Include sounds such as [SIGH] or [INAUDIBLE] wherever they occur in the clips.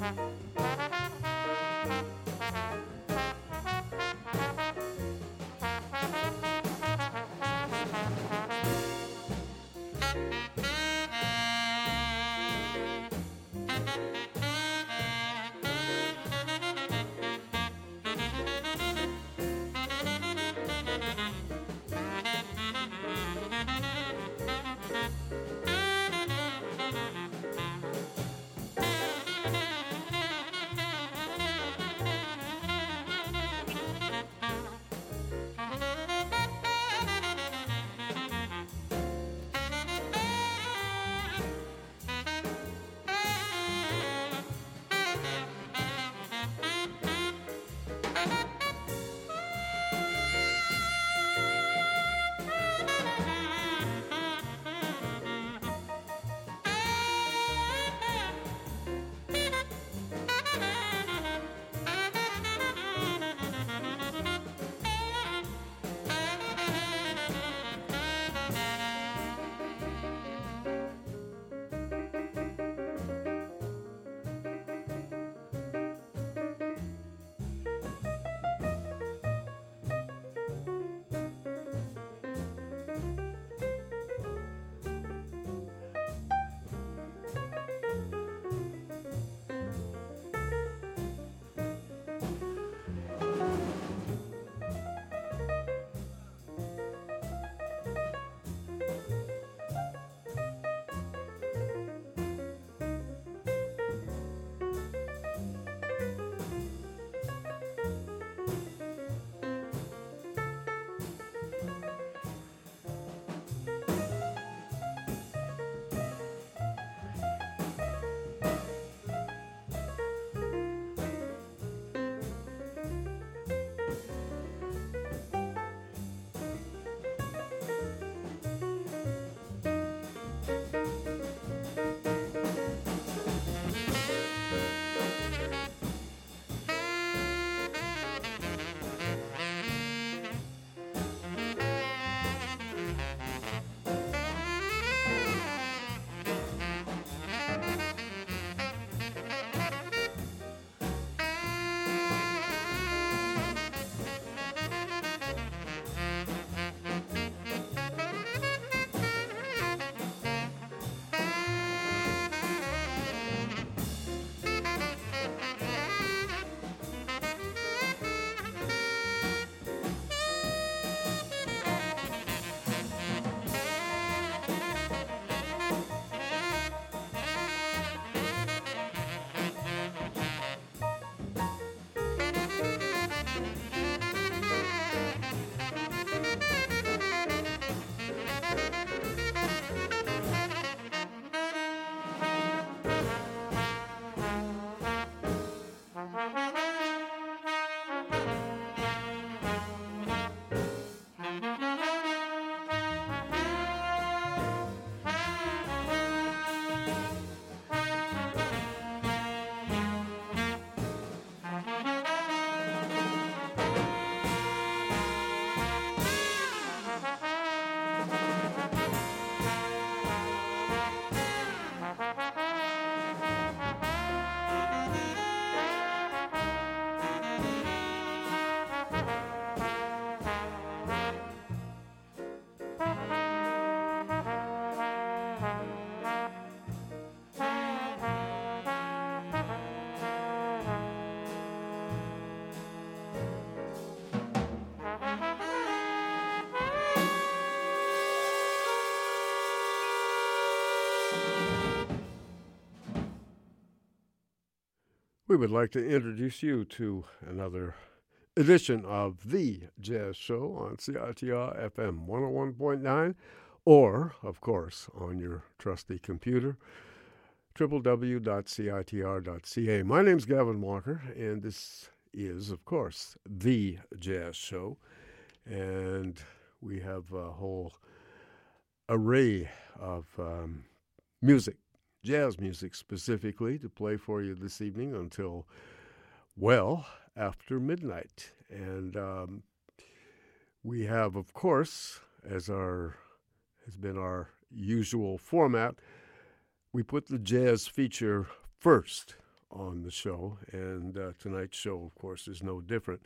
Mm-hmm. We would like to introduce you to another edition of The Jazz Show on CITR FM 101.9, or, of course, on your trusty computer, www.citr.ca. My name's Gavin Walker, and this is, of course, The Jazz Show. And we have a whole array of um, music, jazz music specifically, to play for you this evening until, well, after midnight. And um, we have, of course, as our has been our usual format, we put the jazz feature first on the show, and uh, tonight's show, of course, is no different.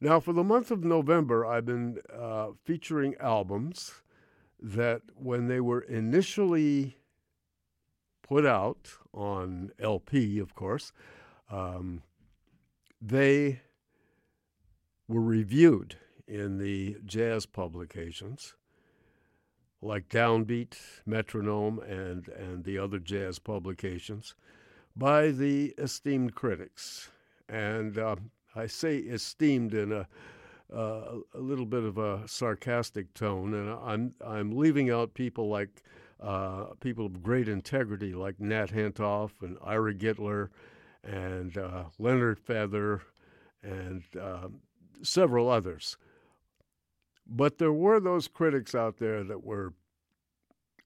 Now, for the month of November, I've been uh, featuring albums that, when they were initially put out on LP, of course, um, they were reviewed in the jazz publications like Downbeat, Metronome, and, and the other jazz publications by the esteemed critics. And uh, I say esteemed in a, uh, a little bit of a sarcastic tone, and I'm, I'm leaving out people like uh, people of great integrity like Nat Hentoff and Ira Gitler and uh, Leonard Feather and uh, several others. But there were those critics out there that were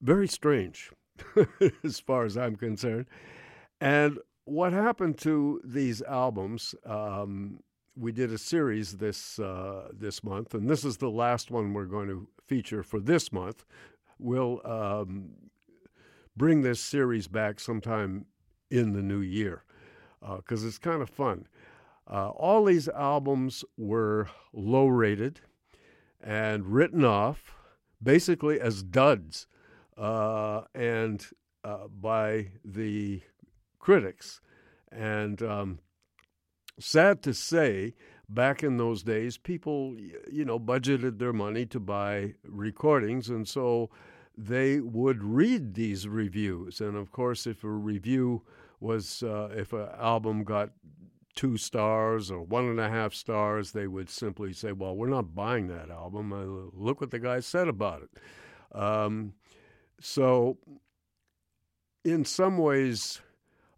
very strange, [LAUGHS] as far as I'm concerned. And what happened to these albums? Um, we did a series this uh, this month, and this is the last one we're going to feature for this month. We'll um, bring this series back sometime in the new year because uh, it's kind of fun. Uh, all these albums were low rated and written off basically as duds uh, and uh, by the critics. And um, sad to say, back in those days, people, you know, budgeted their money to buy recordings, and so they would read these reviews. And of course, if a review was, uh, if an album got two stars or one and a half stars, they would simply say, "Well, we're not buying that album. Uh, look what the guy said about it." Um, so, in some ways,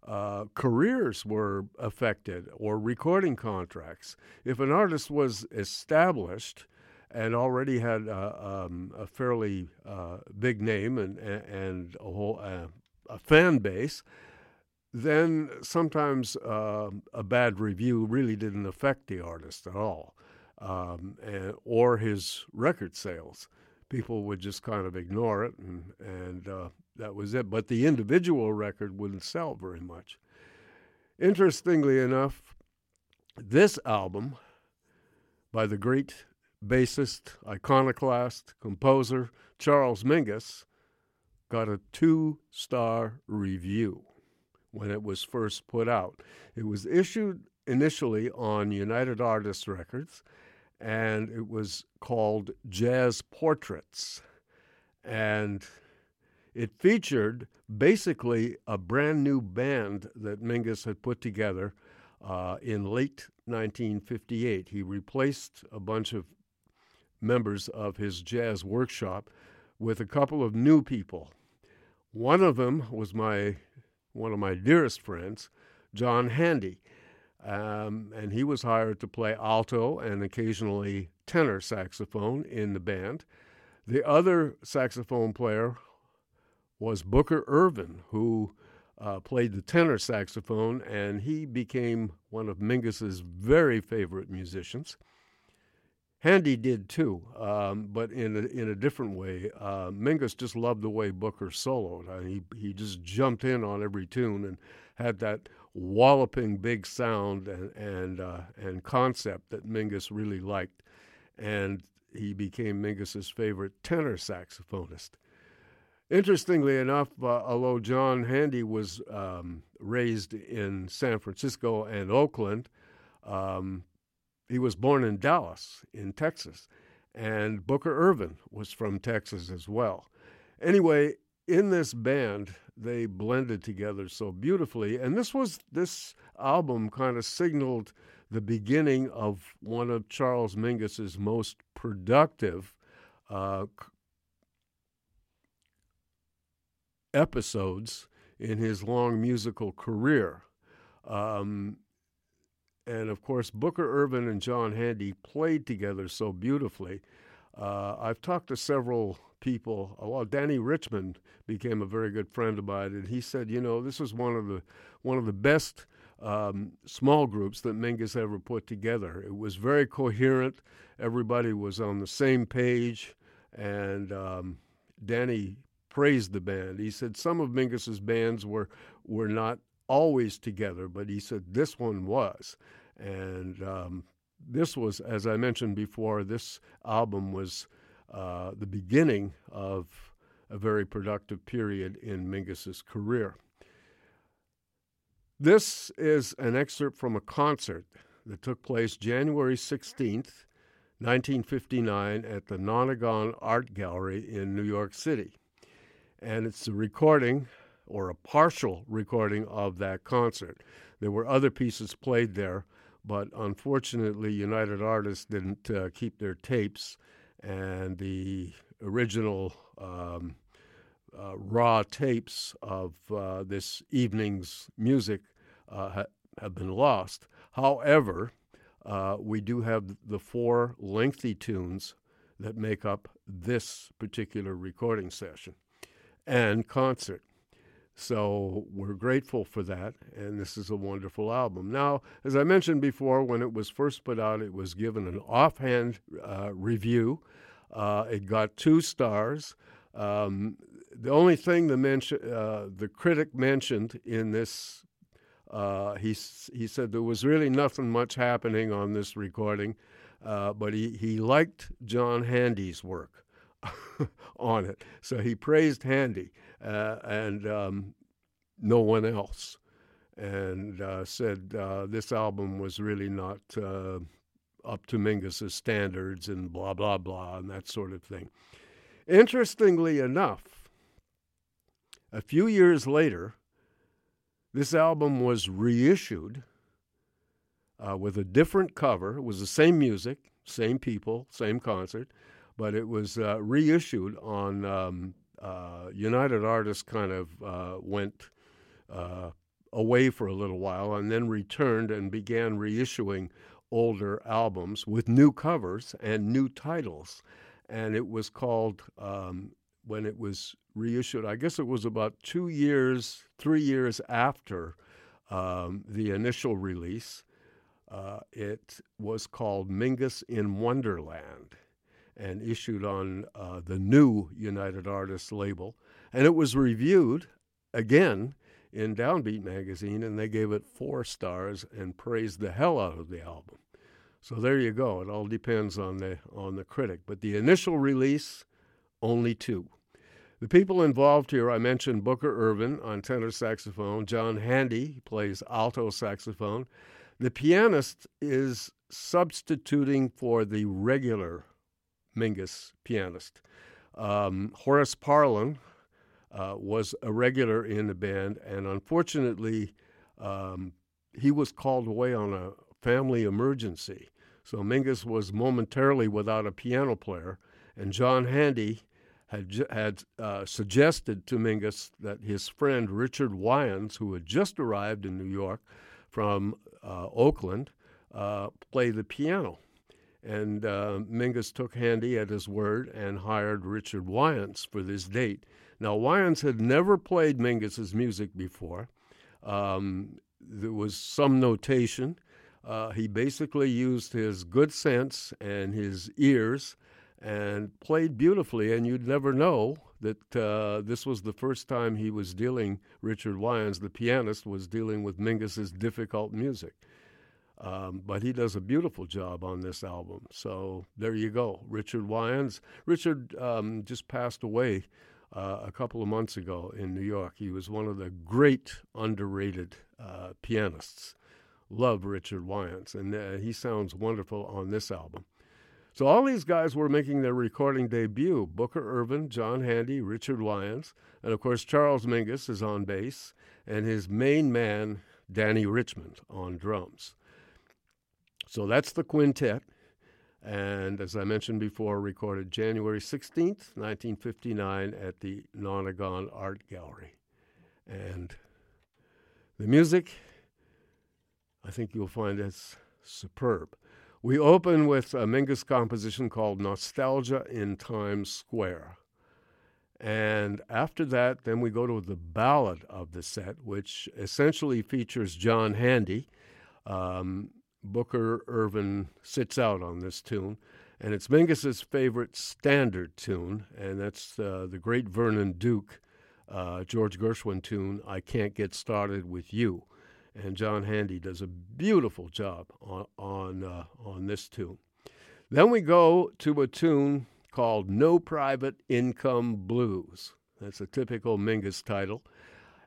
uh, careers were affected or recording contracts. If an artist was established and already had uh, um, a fairly uh, big name and and a whole uh, a fan base, then sometimes uh, a bad review really didn't affect the artist at all, um, and, or his record sales. People would just kind of ignore it, and, and uh, that was it. But the individual record wouldn't sell very much. Interestingly enough, this album by the great bassist, iconoclast, composer Charles Mingus got a two star review when it was first put out. It was issued initially on United Artists Records, and it was called Jazz Portraits. And it featured basically a brand new band that Mingus had put together uh, in late 1958. He replaced a bunch of members of his jazz workshop with a couple of new people. One of them was my one of my dearest friends, John Handy. Um, and he was hired to play alto and occasionally tenor saxophone in the band. The other saxophone player was Booker Ervin, who uh, played the tenor saxophone, and he became one of Mingus's very favorite musicians. Handy did too, um, but in a, in a different way. Uh, Mingus just loved the way Booker soloed. Uh, he he just jumped in on every tune and had that walloping big sound and and uh, and concept that Mingus really liked, and he became Mingus's favorite tenor saxophonist. Interestingly enough, uh, although John Handy was um, raised in San Francisco and Oakland. Um, he was born in Dallas, in Texas, and Booker Ervin was from Texas as well. Anyway, in this band, they blended together so beautifully. And this was this album kind of signaled the beginning of one of Charles Mingus's most productive uh, episodes in his long musical career. Um, and of course, Booker Ervin and John Handy played together so beautifully. Uh, I've talked to several people. Uh, well, Dannie Richmond became a very good friend of mine, and he said, you know, this was one of the one of the best um, small groups that Mingus ever put together. It was very coherent. Everybody was on the same page, and um, Dannie praised the band. He said some of Mingus's bands were were not always together, but he said this one was, and um, this was, as I mentioned before, this album was uh, the beginning of a very productive period in Mingus's career. This is an excerpt from a concert that took place January 16th, 1959, at the Nonagon Art Gallery in New York City. And it's a recording or a partial recording of that concert. There were other pieces played there, but unfortunately, United Artists didn't uh, keep their tapes, and the original um, uh, raw tapes of uh, this evening's music uh, ha- have been lost. However, uh, we do have the four lengthy tunes that make up this particular recording session and concert. So we're grateful for that, and this is a wonderful album. Now, as I mentioned before, when it was first put out, it was given an offhand uh, review. Uh, it got two stars. Um, the only thing the uh, the critic mentioned in this, uh, he he said there was really nothing much happening on this recording, uh, but he he liked John Handy's work [LAUGHS] on it, so he praised Handy uh, and um, no one else, and uh, said uh, this album was really not uh, up to Mingus's standards and blah blah blah and that sort of thing. Interestingly enough, a few years later, this album was reissued uh, with a different cover. It was the same music, same people, same concert, but it was uh, reissued on um, uh, United Artists kind of uh, went uh, away for a little while and then returned and began reissuing older albums with new covers and new titles. And it was called, um, when it was reissued, I guess it was about two years, three years after um, the initial release. Uh, it was called Mingus in Wonderland and issued on uh, the new United Artists label. And it was reviewed again in Downbeat magazine, and they gave it four stars and praised the hell out of the album. So there you go. It all depends on the on the critic. But the initial release, only two. The people involved here, I mentioned Booker Ervin on tenor saxophone, John Handy plays alto saxophone. The pianist is substituting for the regular Mingus pianist. Um, Horace Parlan uh, was a regular in the band, and unfortunately, um, he was called away on a family emergency. So Mingus was momentarily without a piano player, and John Handy had had uh, suggested to Mingus that his friend Richard Wyands, who had just arrived in New York from uh, Oakland, uh, play the piano. And uh, Mingus took Handy at his word and hired Richard Wyands for this date. Now, Wyands had never played Mingus's music before. Um, there was some notation. Uh, he basically used his good sense and his ears and played beautifully, and you'd never know that uh, this was the first time he was dealing, Richard Wyands, the pianist, was dealing with Mingus's difficult music. Um, but he does a beautiful job on this album. So there you go, Richard Wyands. Richard um, just passed away uh, a couple of months ago in New York. He was one of the great underrated uh, pianists. Love Richard Wyands, and uh, he sounds wonderful on this album. So all these guys were making their recording debut. Booker Ervin, John Handy, Richard Wyands, and of course Charles Mingus is on bass, and his main man, Dannie Richmond, on drums. So that's the quintet. And as I mentioned before, recorded January 16th, 1959, at the Nonagon Art Gallery. And the music, I think you'll find it's superb. We open with a Mingus composition called Nostalgia in Times Square. And after that, then we go to the ballad of the set, which essentially features John Handy. Um, Booker Ervin sits out on this tune, and it's Mingus's favorite standard tune, and that's uh, the great Vernon Duke, uh, George Gershwin tune, I Can't Get Started With You and John Handy does a beautiful job on on uh, on this tune. Then we go to a tune called "No Private Income Blues." That's a typical Mingus title,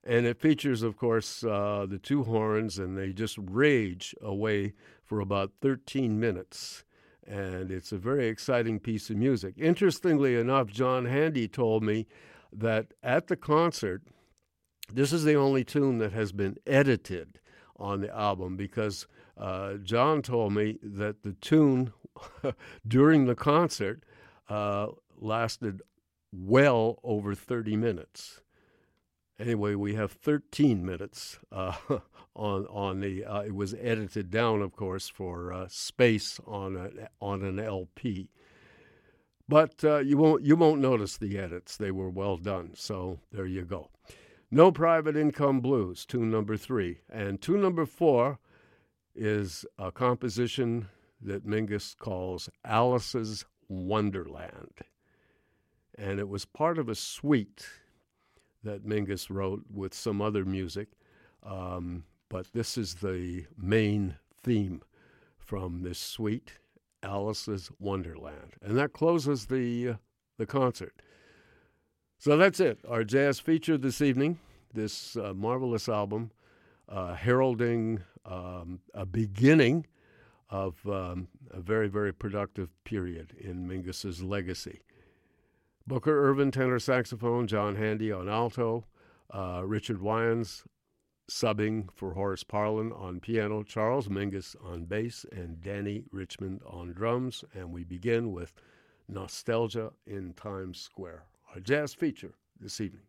and it features, of course, uh, the two horns, and they just rage away for about 13 minutes. And it's a very exciting piece of music. Interestingly enough, John Handy told me that at the concert, this is the only tune that has been edited on the album because uh, John told me that the tune [LAUGHS] during the concert uh, lasted well over 30 minutes. Anyway, we have 13 minutes uh, [LAUGHS] on on the. Uh, it was edited down, of course, for uh, space on a, on an LP. But uh, you won't you won't notice the edits; they were well done. So there you go. No Private Income Blues, tune number three. And tune number four is a composition that Mingus calls Alice's Wonderland. And it was part of a suite that Mingus wrote with some other music. Um, but this is the main theme from this suite, Alice's Wonderland. And that closes the, uh, the concert. So that's it. Our jazz feature this evening, this uh, marvelous album, uh, heralding um, a beginning of um, a very, very productive period in Mingus's legacy. Booker Ervin, tenor saxophone, John Handy on alto, uh, Richard Wyands subbing for Horace Parlan on piano, Charles Mingus on bass, and Dannie Richmond on drums. And we begin with Nostalgia in Times Square our jazz feature this evening.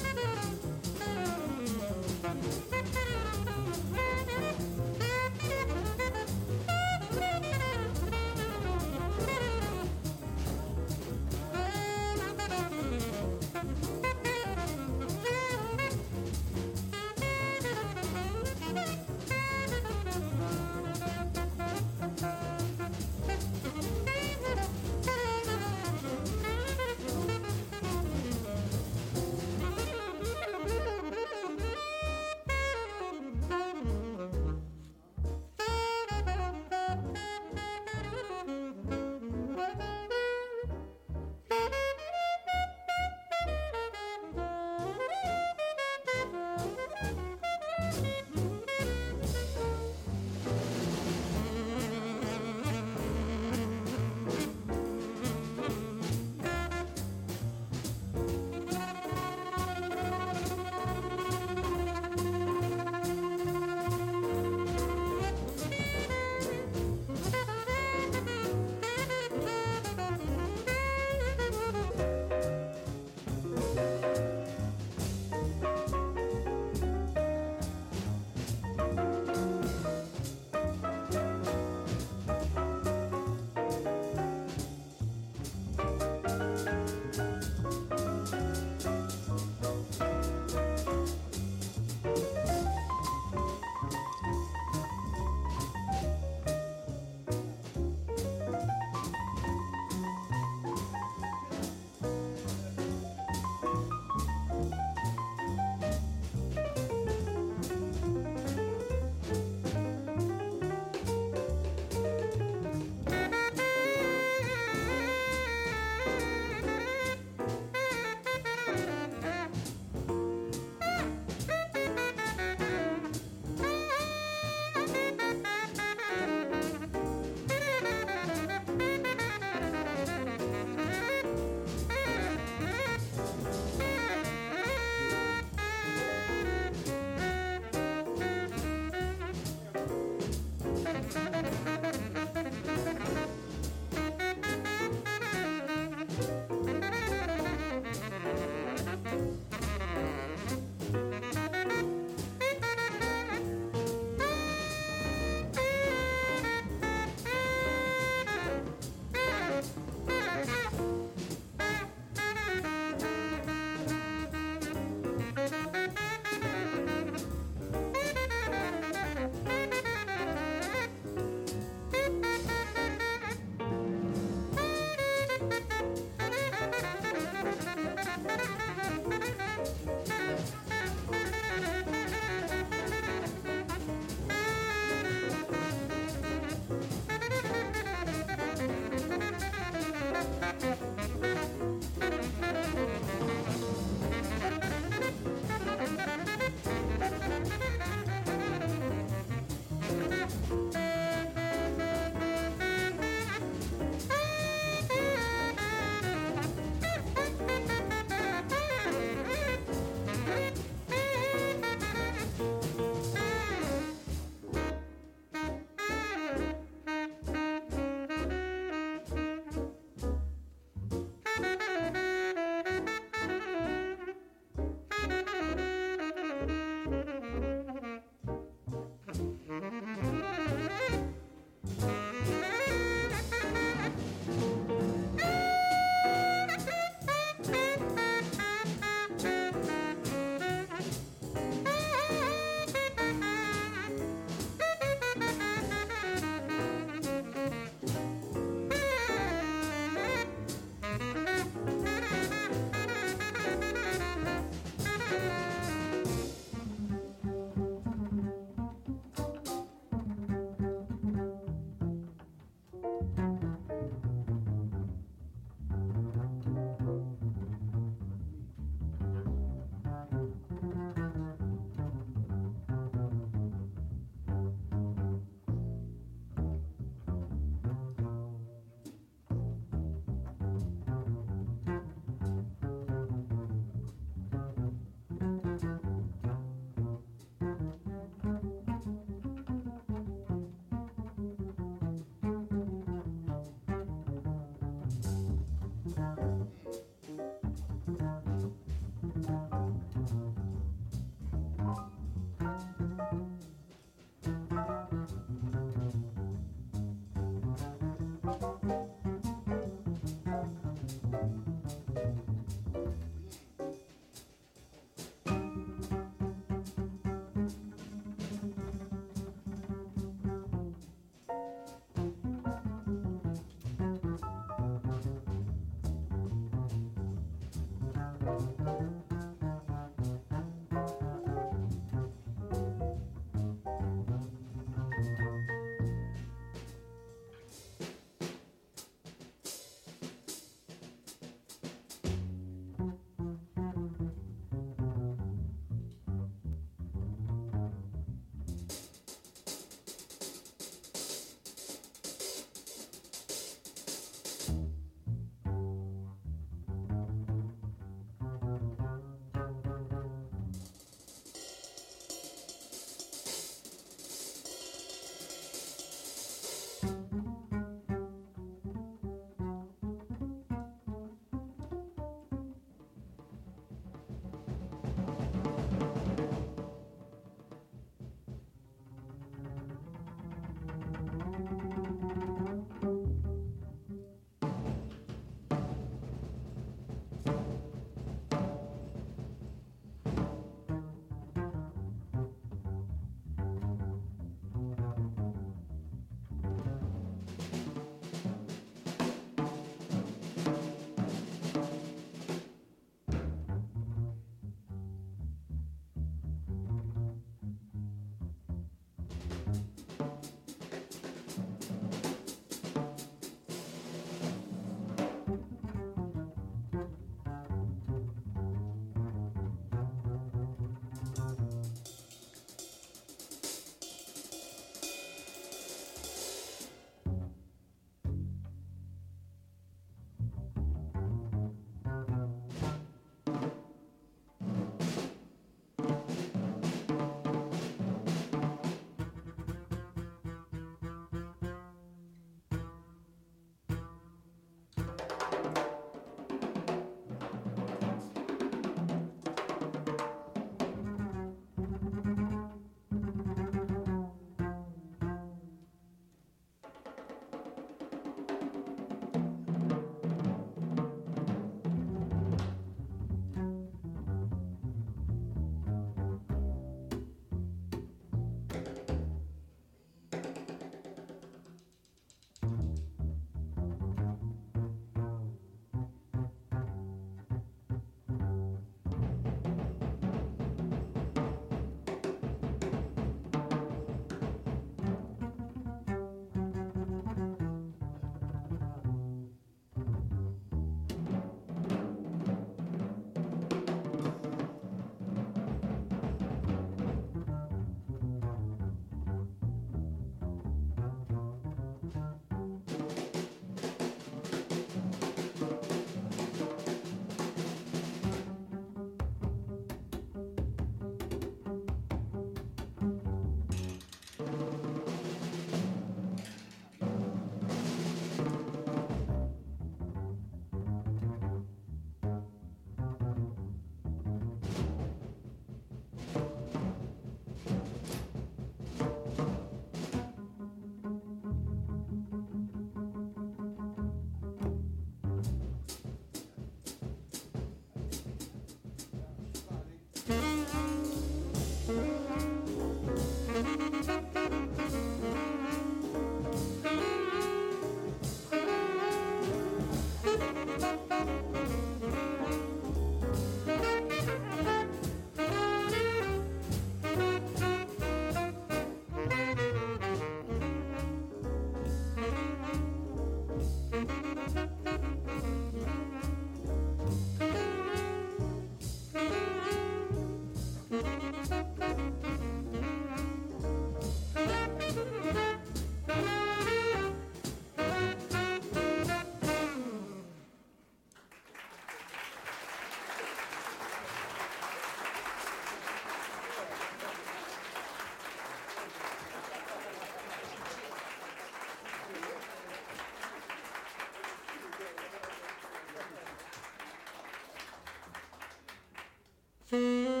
Música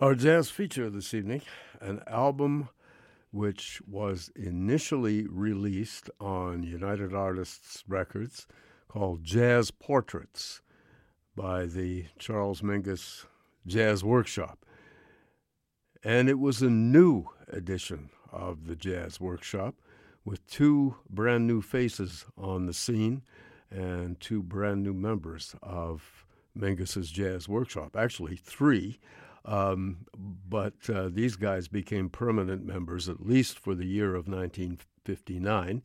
Our jazz feature this evening, an album which was initially released on United Artists Records called Jazz Portraits by the Charles Mingus Jazz Workshop. And it was a new edition of the Jazz Workshop with two brand new faces on the scene and two brand new members of Mingus's Jazz Workshop. Actually, three. Um, but uh, these guys became permanent members, at least for the year of 1959.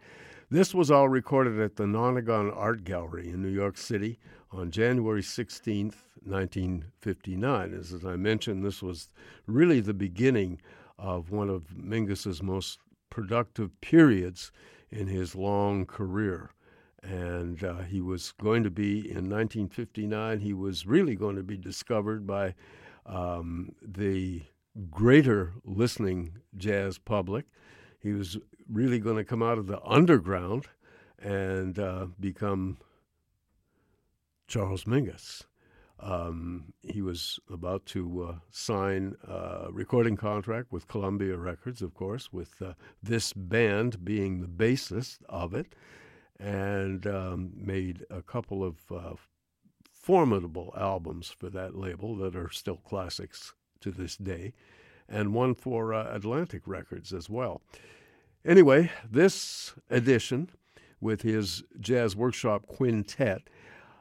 This was all recorded at the Nonagon Art Gallery in New York City on January 16th, 1959. As, as I mentioned, this was really the beginning of one of Mingus's most productive periods in his long career. And uh, he was going to be, in 1959, he was really going to be discovered by um, the greater listening jazz public. He was really going to come out of the underground and uh, become Charles Mingus. Um, he was about to uh, sign a recording contract with Columbia Records, of course, with uh, this band being the bassist of it, and um, made a couple of uh, formidable albums for that label that are still classics to this day, and one for uh, Atlantic Records as well. Anyway, this edition with his Jazz Workshop Quintet,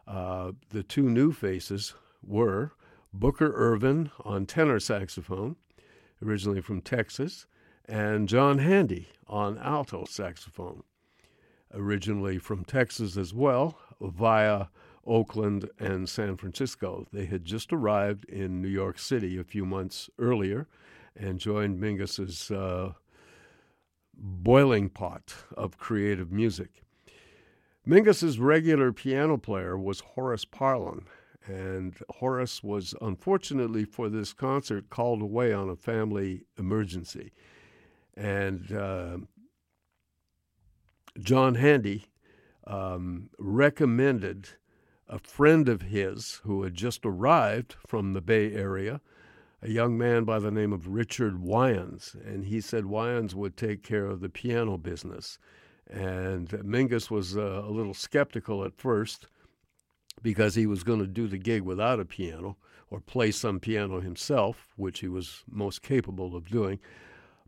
uh, the two new faces were Booker Ervin on tenor saxophone, originally from Texas, and John Handy on alto saxophone, originally from Texas as well, via Oakland, and San Francisco. They had just arrived in New York City a few months earlier and joined Mingus's uh, boiling pot of creative music. Mingus's regular piano player was Horace Parlan, and Horace was unfortunately for this concert called away on a family emergency. And uh, John Handy um, recommended a friend of his who had just arrived from the Bay Area, a young man by the name of Richard Wyands, and he said Wyands would take care of the piano business. And Mingus was uh, a little skeptical at first because he was going to do the gig without a piano or play some piano himself, which he was most capable of doing.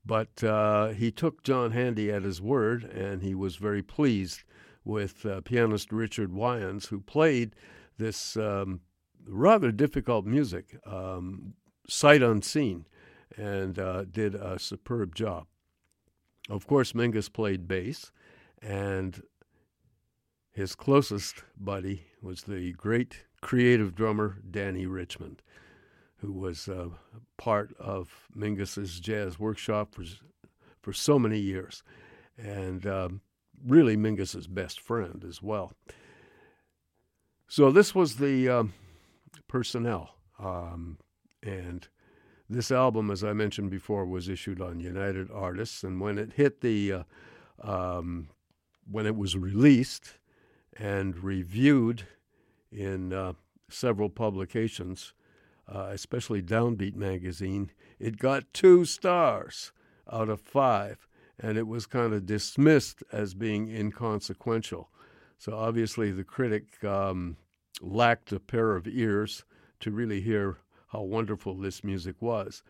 But uh, he took John Handy at his word, and he was very pleased with uh, pianist Richard Wyands, who played this um, rather difficult music, um, sight unseen, and uh, did a superb job. Of course, Mingus played bass, and his closest buddy was the great creative drummer Dannie Richmond, who was uh, part of Mingus's jazz workshop for for so many years, and um, really Mingus's best friend as well. So this was the um, personnel, um, and this album, as I mentioned before, was issued on United Artists, and when it hit the, uh, um, when it was released and reviewed in uh, several publications, uh, especially Downbeat magazine, it got two stars out of five and it was kind of dismissed as being inconsequential. So obviously, the critic um, lacked a pair of ears to really hear how wonderful this music was.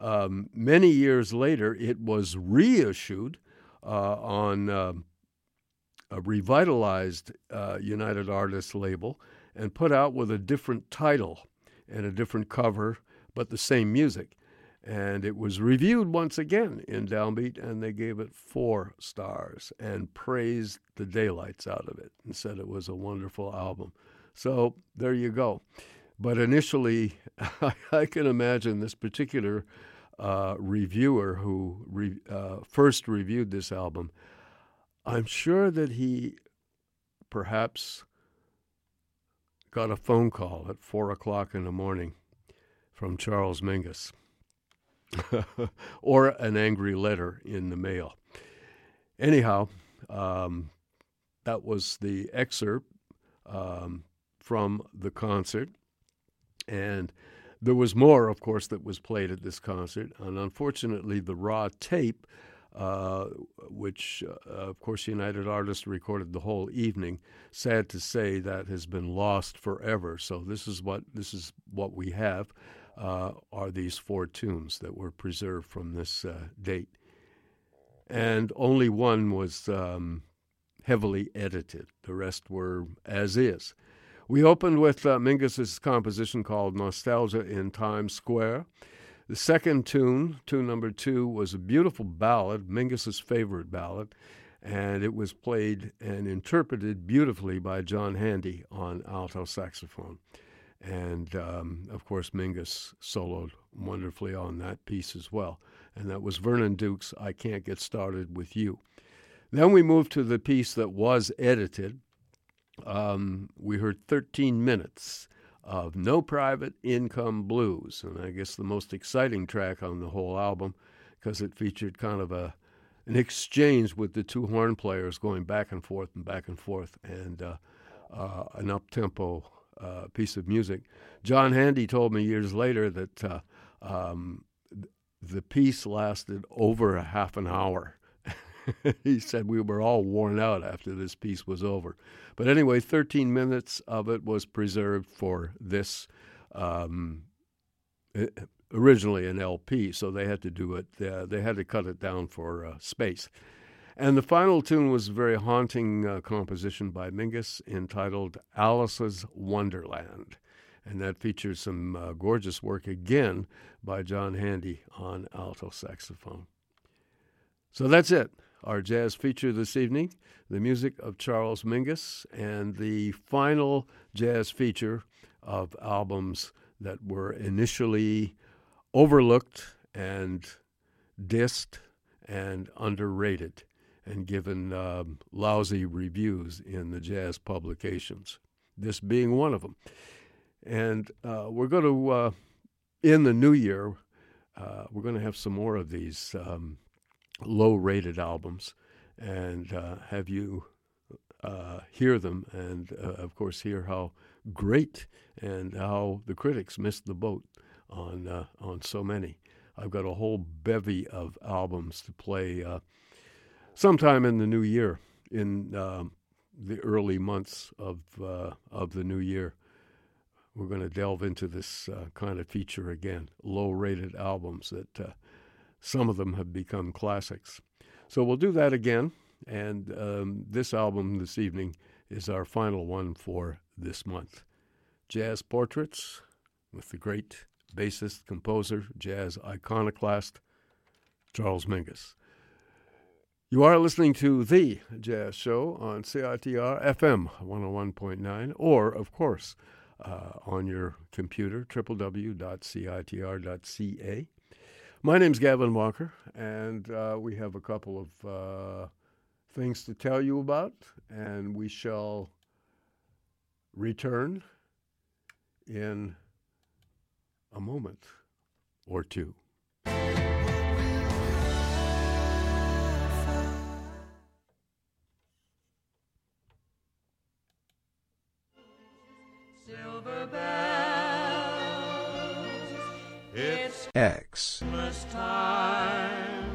Um, many years later, it was reissued uh, on uh, a revitalized uh, United Artists label and put out with a different title and a different cover, but the same music. And it was reviewed once again in Downbeat, and they gave it four stars and praised the daylights out of it and said it was a wonderful album. So there you go. But initially, [LAUGHS] I can imagine this particular uh, reviewer who re- uh, first reviewed this album. I'm sure that he perhaps got a phone call at four o'clock in the morning from Charles Mingus or an angry letter in the mail. Anyhow, um, that was the excerpt um, from the concert. And there was more, of course, that was played at this concert, and unfortunately, the raw tape, uh, which uh, of course United Artists recorded the whole evening, sad to say that has been lost forever. So this is what this is what we have uh, are these four tunes that were preserved from this uh, date, and only one was um, heavily edited. The rest were as is. We opened with uh, Mingus's composition called Nostalgia in Times Square. The second tune, tune number two, was a beautiful ballad, Mingus's favorite ballad, and it was played and interpreted beautifully by John Handy on alto saxophone. And um, of course, Mingus soloed wonderfully on that piece as well. And that was Vernon Duke's I Can't Get Started With You. Then we moved to the piece that was edited um, we heard 13 minutes of No Private Income Blues, and I guess the most exciting track on the whole album because it featured kind of a an exchange with the two horn players going back and forth and back and forth, and uh, uh, an up tempo uh, piece of music. John Handy told me years later that uh, um, the piece lasted over a half an hour. [LAUGHS] he said we were all worn out after this piece was over. But anyway, 13 minutes of it was preserved for this. Um, originally an LP, so they had to do it. Uh, they had to cut it down for uh, space. And the final tune was a very haunting uh, composition by Mingus entitled Alice's Wonderland. And that features some uh, gorgeous work again by John Handy on alto saxophone. So that's it our jazz feature this evening, the music of Charles Mingus, and the final jazz feature of albums that were initially overlooked and dissed and underrated and given um, lousy reviews in the jazz publications, this being one of them. And uh, we're going to, uh, in the new year, uh, we're going to have some more of these um, low rated albums and uh, have you uh, hear them and, of course, hear how great and how the critics missed the boat on, on so many. I've got a whole bevy of albums to play sometime in the new year, in um, the early months of, uh, of the new year. We're going to delve into this kind of feature again low rated albums that some of them have become classics. So we'll do that again. And um, this album this evening is our final one for this month. Jazz Portraits with the great bassist, composer, jazz iconoclast, Charles Mingus. You are listening to The Jazz Show on CITR FM 101.9, or, of course, uh, on your computer, www.citr.ca. My name's Gavin Walker, and uh, we have a couple of uh, things to tell you about, and we shall return in a moment or two.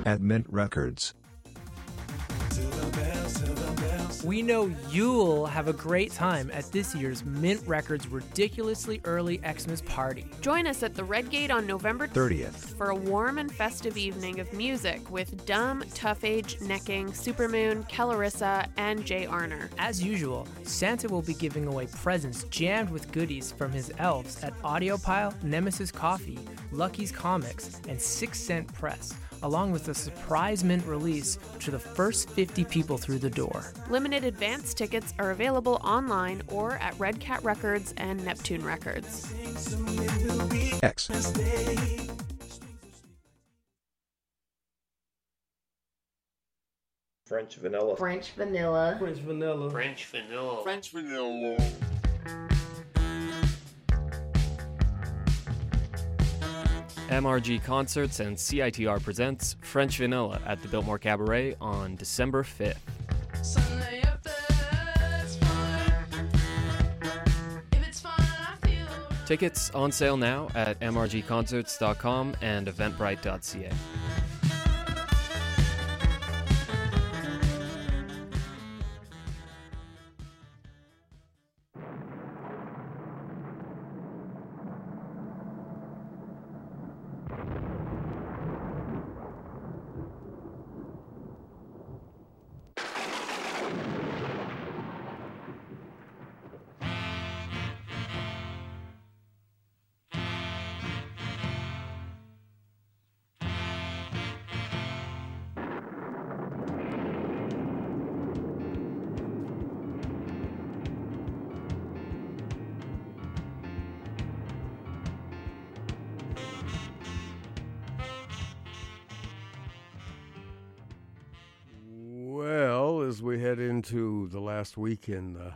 At Mint Records. We know you'll have a great time at this year's Mint Records ridiculously early Xmas party. Join us at the Red Gate on November 30th for a warm and festive evening of music with Dumb, Tough Age, Necking, Supermoon, Kellarissa, and Jay Arner. As usual, Santa will be giving away presents jammed with goodies from his elves at Audiopile, Nemesis Coffee, Lucky's Comics, and Six Cent Press along with a surprise mint release to the first 50 people through the door. Limited advance tickets are available online or at Red Cat Records and Neptune Records. X. French vanilla. French vanilla. French vanilla. French vanilla. French vanilla. MRG Concerts and CITR presents French Vanilla at the Biltmore Cabaret on December 5th. Tickets on sale now at mrgconcerts.com and eventbrite.ca. the last week in uh,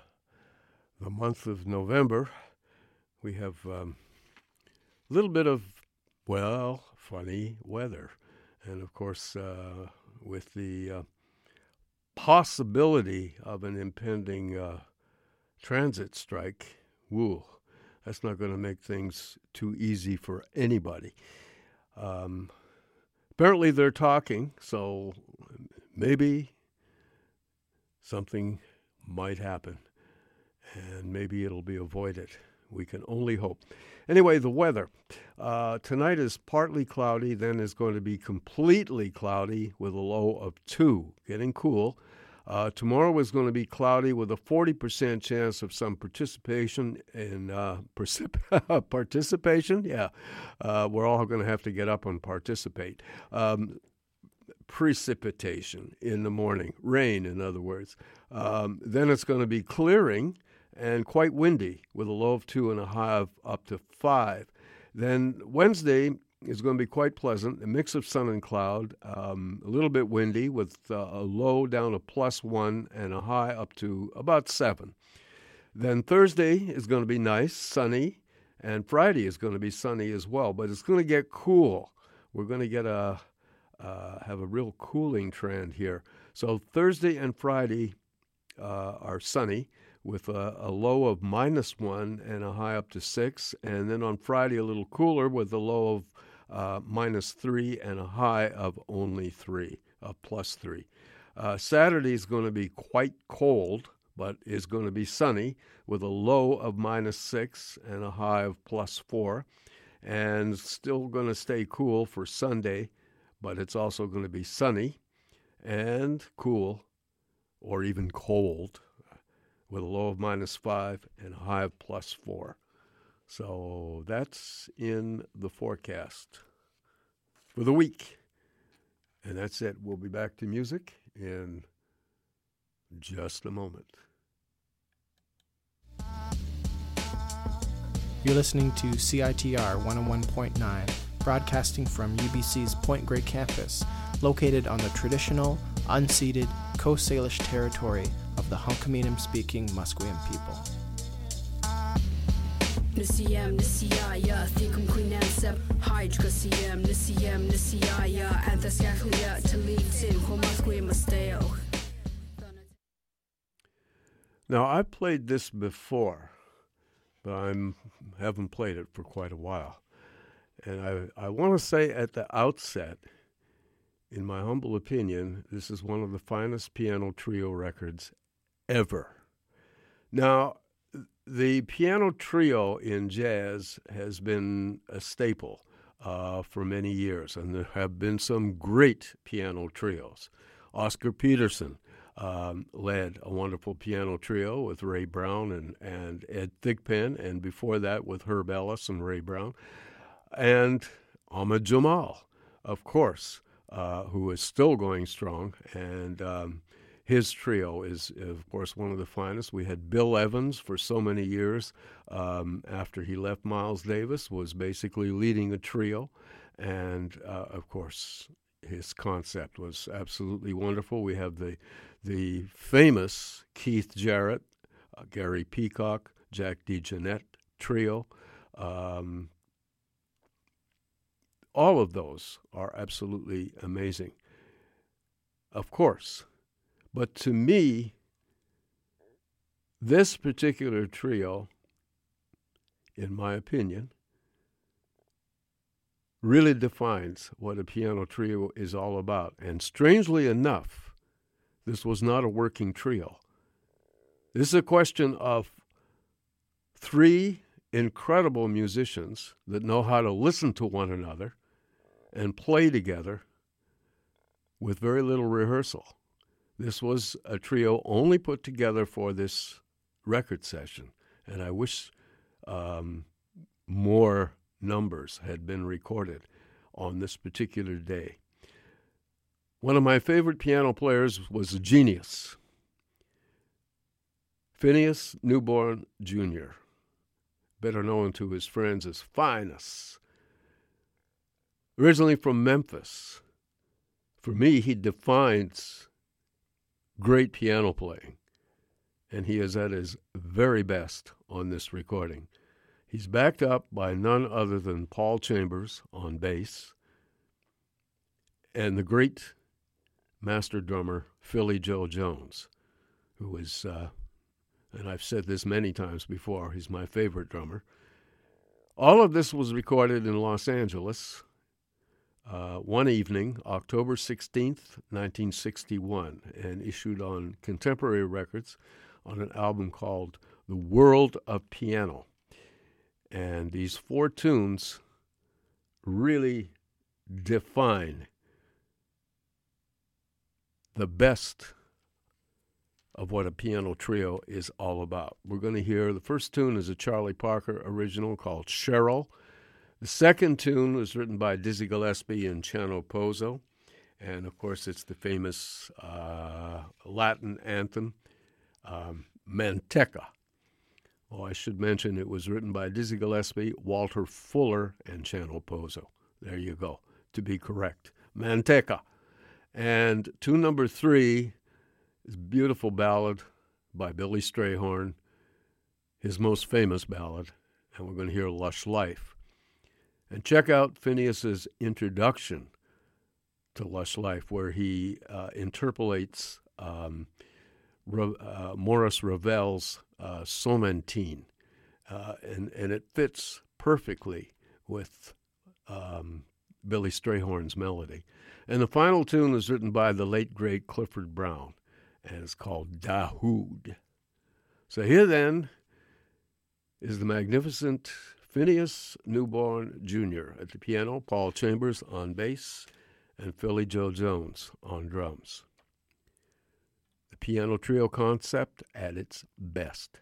the month of November, we have um, a little bit of, well, funny weather. And of course, uh, with the uh, possibility of an impending uh, transit strike, woo, that's not going to make things too easy for anybody. Um, apparently, they're talking, so maybe something might happen, and maybe it'll be avoided. We can only hope. Anyway, the weather. Uh, tonight is partly cloudy, then is going to be completely cloudy with a low of 2, getting cool. Uh, tomorrow is going to be cloudy with a 40% chance of some participation in uh, [LAUGHS] participation. Yeah, uh, we're all going to have to get up and participate. Um, precipitation in the morning, rain, in other words. Um, then it's going to be clearing and quite windy with a low of two and a high of up to five. Then Wednesday is going to be quite pleasant, a mix of sun and cloud, um, a little bit windy with uh, a low down to plus one and a high up to about seven. Then Thursday is going to be nice, sunny, and Friday is going to be sunny as well, but it's going to get cool. We're going to get a uh, have a real cooling trend here. So Thursday and Friday uh, are sunny with a, a, low of minus one and a high up to six. And then on Friday, a little cooler with a low of uh, minus three and a high of only three, of plus three. Uh, Saturday is going to be quite cold, but is going to be sunny with a low of minus six and a high of plus four. And still going to stay cool for Sunday, but it's also going to be sunny and cool or even cold with a low of minus five and a high of plus four. So that's in the forecast for the week. And that's it. We'll be back to music in just a moment. You're listening to CITR 101.9, broadcasting from UBC's Point Grey campus, located on the traditional, unceded Coast Salish territory of the Hunkaminam speaking Musqueam people. Nisiyam nisiyaya thikum kuinansab hydra siyam nisiyam nisiyaya anthasyakuya talitin homasquim masteo. Now I played this before, but I haven't played it for quite a while. And I, I want to say at the outset, in my humble opinion, this is one of the finest piano trio records ever. Now, the piano trio in jazz has been a staple uh, for many years, and there have been some great piano trios. Oscar Peterson um, led a wonderful piano trio with Ray Brown and, and Ed Thigpen, and before that with Herb Ellis and Ray Brown, and Ahmad Jamal, of course, uh, who is still going strong, and um, his trio is, of course, one of the finest. We had Bill Evans for so many years um, after he left Miles Davis, was basically leading a trio. And, uh, of course, his concept was absolutely wonderful. We have the, the famous Keith Jarrett, uh, Gary Peacock, Jack DeJohnette trio. Um, all of those are absolutely amazing. Of course, but to me, this particular trio in my opinion, really defines what a piano trio is all about. And strangely enough, this was not a working trio. This is a question of three incredible musicians that know how to listen to one another and play together with very little rehearsal. This was a trio only put together for this record session, and I wish um, more numbers had been recorded on this particular day. One of my favorite piano players was a genius, Phineas Newborn Jr., better known to his friends as Finus. Originally from Memphis, for me, he defines great piano playing, and he is at his very best on this recording. He's backed up by none other than Paul Chambers on bass and the great master drummer Philly Joe Jones, who is, uh, and I've said this many times before, he's my favorite drummer. All of this was recorded in Los Angeles uh, one evening, October 16th, 1961, and issued on Contemporary Records on an album called The World of Piano. And these four tunes really define the best of what a piano trio is all about. We're going to hear the first tune is a Charlie Parker original called Cheryl. The second tune was written by Dizzy Gillespie and Chano Pozo. And of course, it's the famous uh, Latin anthem, um, Manteca. Oh, I should mention it was written by Dizzy Gillespie, Walter Fuller, and Chano Pozo. There you go, to be correct. Manteca. And tune number three is a beautiful ballad by Billy Strayhorn, his most famous ballad, and we're going to hear Lush Life. And check out Phineas's introduction to Lush Life, where he uh, interpolates um, uh, Maurice Ravel's uh, Sonatine, uh, and and it fits perfectly with um, Billy Strayhorn's melody. And the final tune is written by the late great Clifford Brown, and it's called Dahoud. So here then is the magnificent Phineas Newborn Jr. at the piano, Paul Chambers on bass, and Philly Joe Jones on drums. The piano trio concept at its best.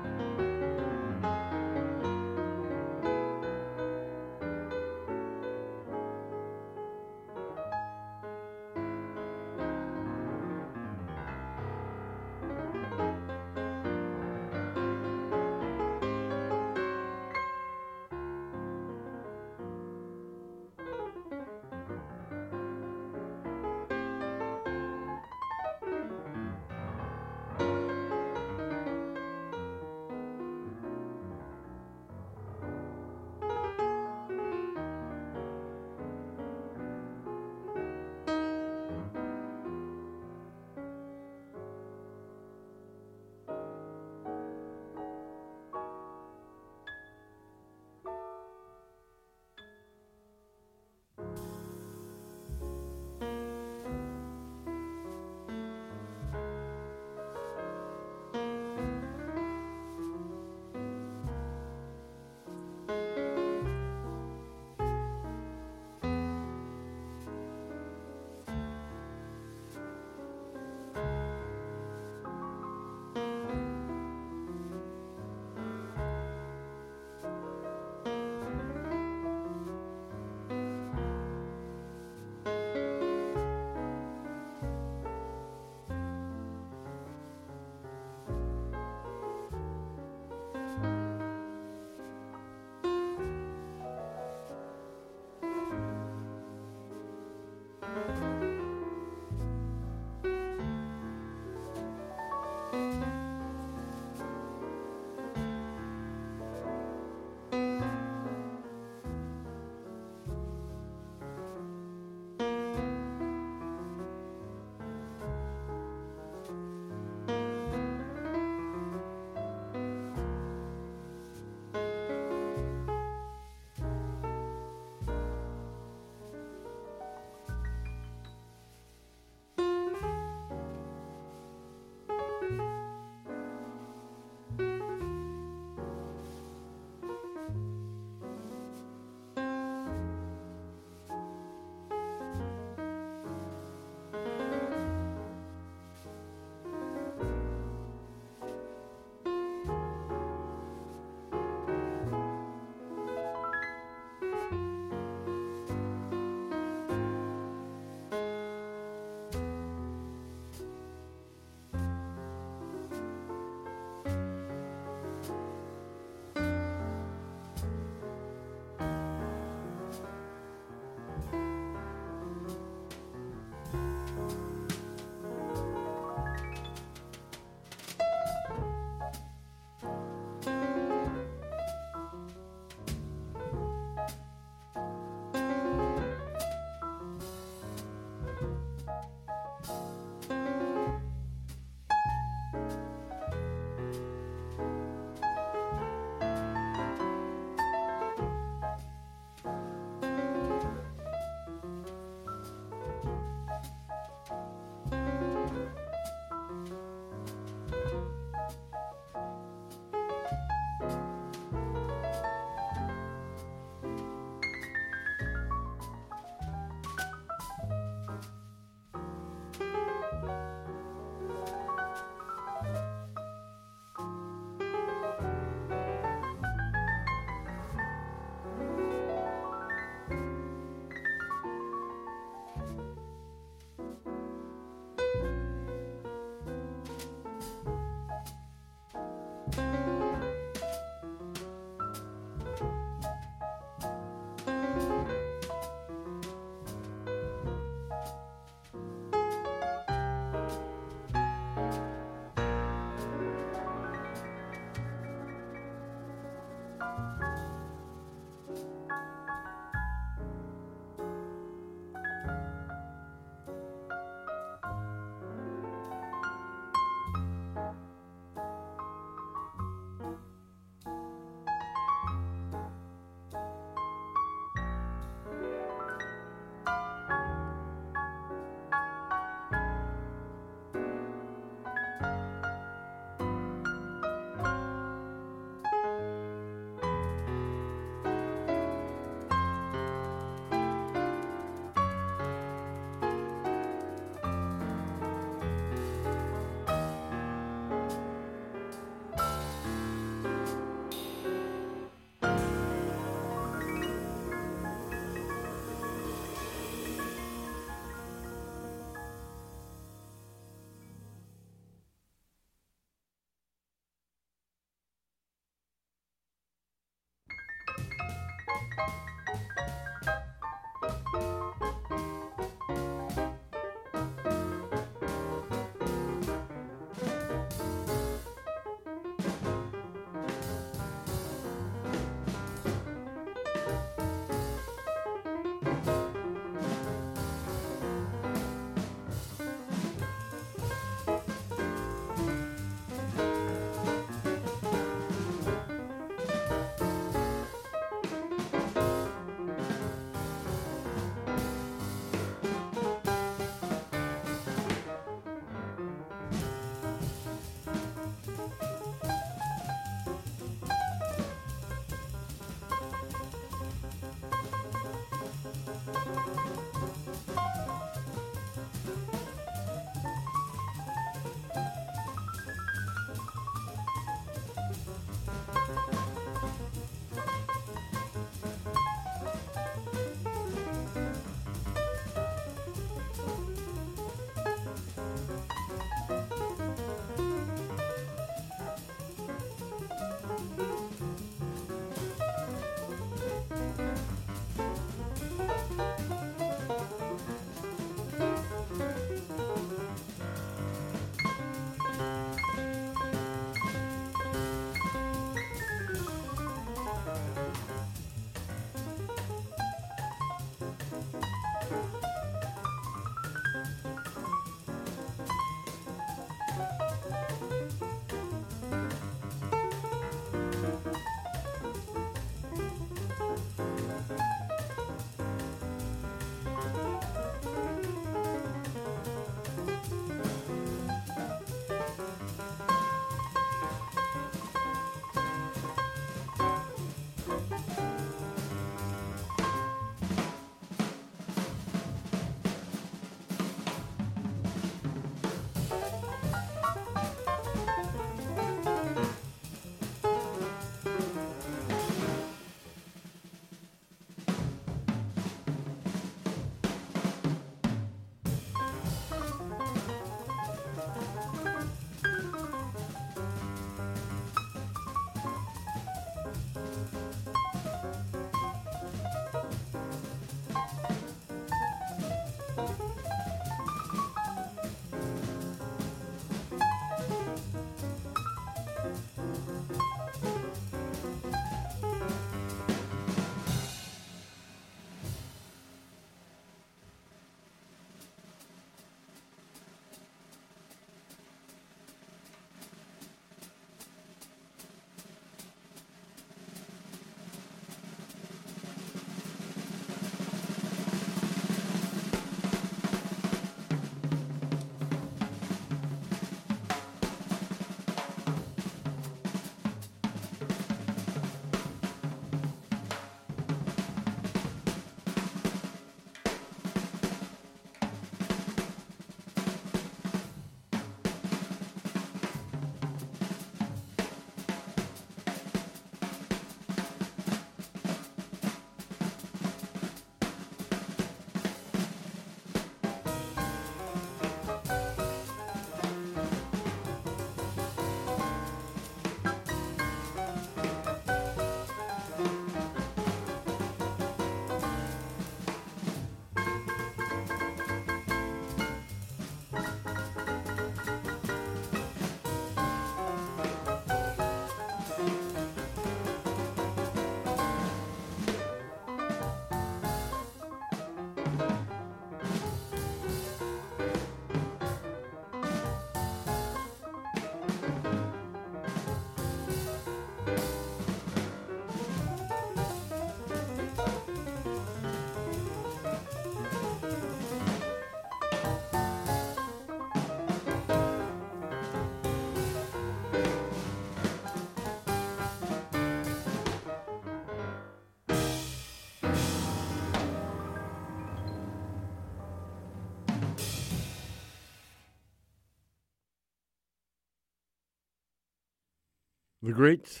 The great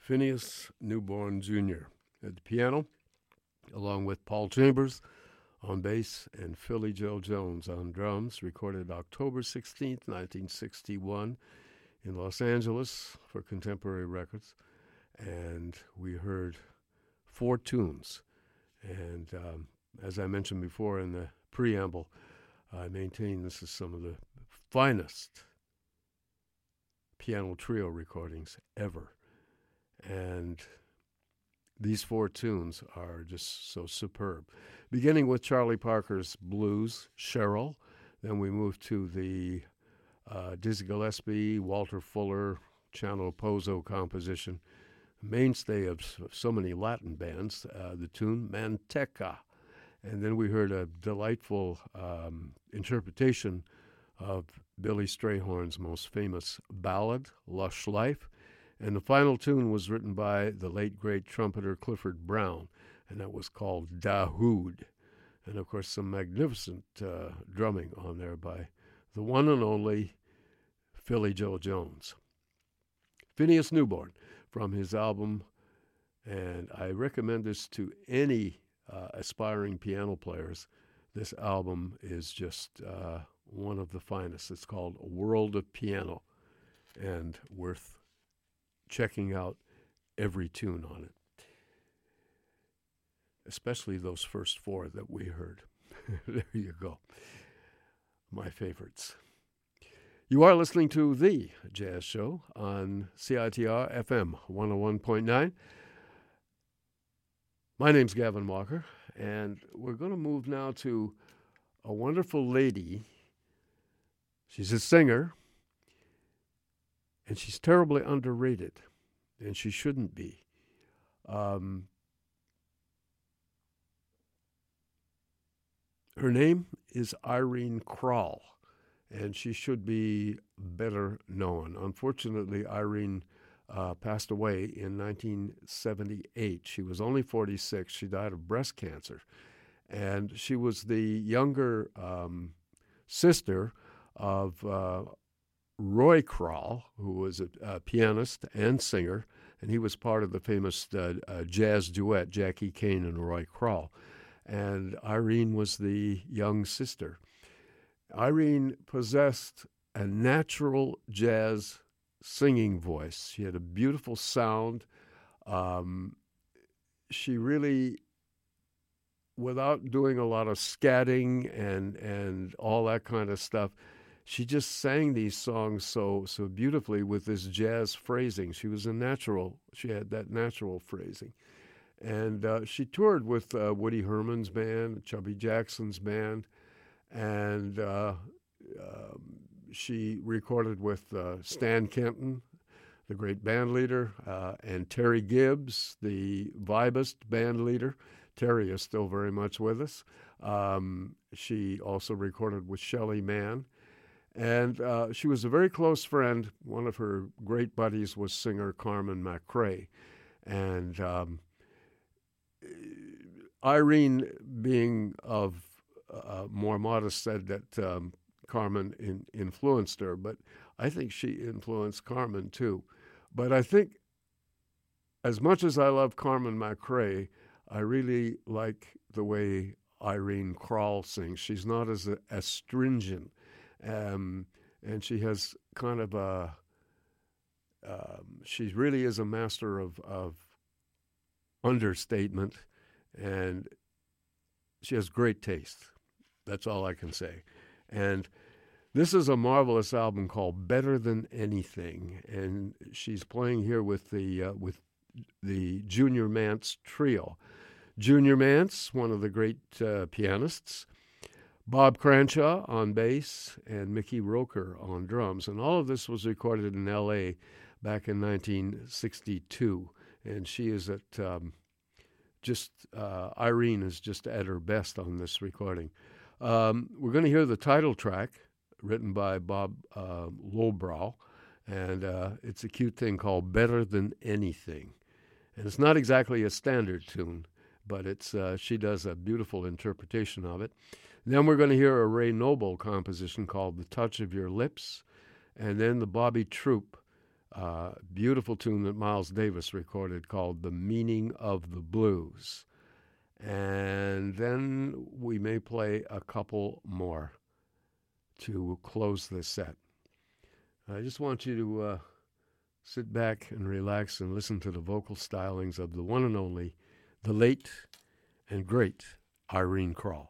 Phineas Newborn Jr. at the piano, along with Paul Chambers on bass and Philly Joe Jones on drums, recorded October 16, 1961, in Los Angeles for Contemporary Records. And we heard four tunes. And um, as I mentioned before in the preamble, I maintain this is some of the finest piano trio recordings ever. And these four tunes are just so superb. Beginning with Charlie Parker's Blues, Cheryl, then we move to the uh, Dizzy Gillespie, Walter Fuller, Chano Pozo composition, mainstay of so many Latin bands, uh, the tune Manteca. And then we heard a delightful um, interpretation of Billy Strayhorn's most famous ballad, Lush Life. And the final tune was written by the late great trumpeter Clifford Brown, and that was called Dahoud. And of course, some magnificent uh, drumming on there by the one and only Philly Joe Jones. Phineas Newborn from his album, and I recommend this to any uh, aspiring piano players. This album is just uh, one of the finest. It's called A World of Piano and worth checking out every tune on it, especially those first four that we heard. [LAUGHS] there you go. My favorites. You are listening to The Jazz Show on CITR FM 101.9. My name's Gavin Walker, and we're going to move now to a wonderful lady. She's a singer, and she's terribly underrated, and she shouldn't be. Um, her name is Irene Kral and she should be better known. Unfortunately, Irene uh, passed away in 1978. She was only 46. She died of breast cancer. And she was the younger um, sister of uh, Roy Kral, who was a, a, pianist and singer, and he was part of the famous uh, uh jazz duet, Jackie Cain and Roy Kral. And Irene was the young sister. Irene possessed a natural jazz singing voice. She had a beautiful sound. Um, she really, without doing a lot of scatting and and all that kind of stuff, she just sang these songs so so beautifully with this jazz phrasing. She was a natural. She had that natural phrasing, and uh, she toured with uh, Woody Herman's band, Chubby Jackson's band and uh, uh, she recorded with uh, Stan Kenton, the great band leader, uh, and Terry Gibbs, the vibist band leader. Terry is still very much with us. Um, she also recorded with Shelly Manne. And uh, she was a very close friend. One of her great buddies was singer Carmen McRae. And um, Irene, being of uh, more modest, said that um, Carmen in, influenced her, but I think she influenced Carmen too. But I think, as much as I love Carmen McRae, I really like the way Irene Kral sings. She's not as astringent, um, and she has kind of a. Um, she really is a master of, of understatement, and she has great taste. That's all I can say. And this is a marvelous album called Better Than Anything, and she's playing here with the uh, with the Junior Mance trio. Junior Mance, one of the great uh, pianists, Bob Cranshaw on bass, and Mickey Roker on drums. And all of this was recorded in L.A. back in 1962. And she is at um, just uh, Irene is just at her best on this recording. Um, we're going to hear the title track written by Bob uh, Lowbrow, and uh, it's a cute thing called Better Than Anything. And it's not exactly a standard tune, but it's uh, she does a beautiful interpretation of it. Then we're going to hear a Ray Noble composition called The Touch of Your Lips, and then the Bobby Troup uh, beautiful tune that Miles Davis recorded called The Meaning of the Blues. And then we may play a couple more to close this set. I just want you to uh, sit back and relax and listen to the vocal stylings of the one and only the late and great Irene Kral.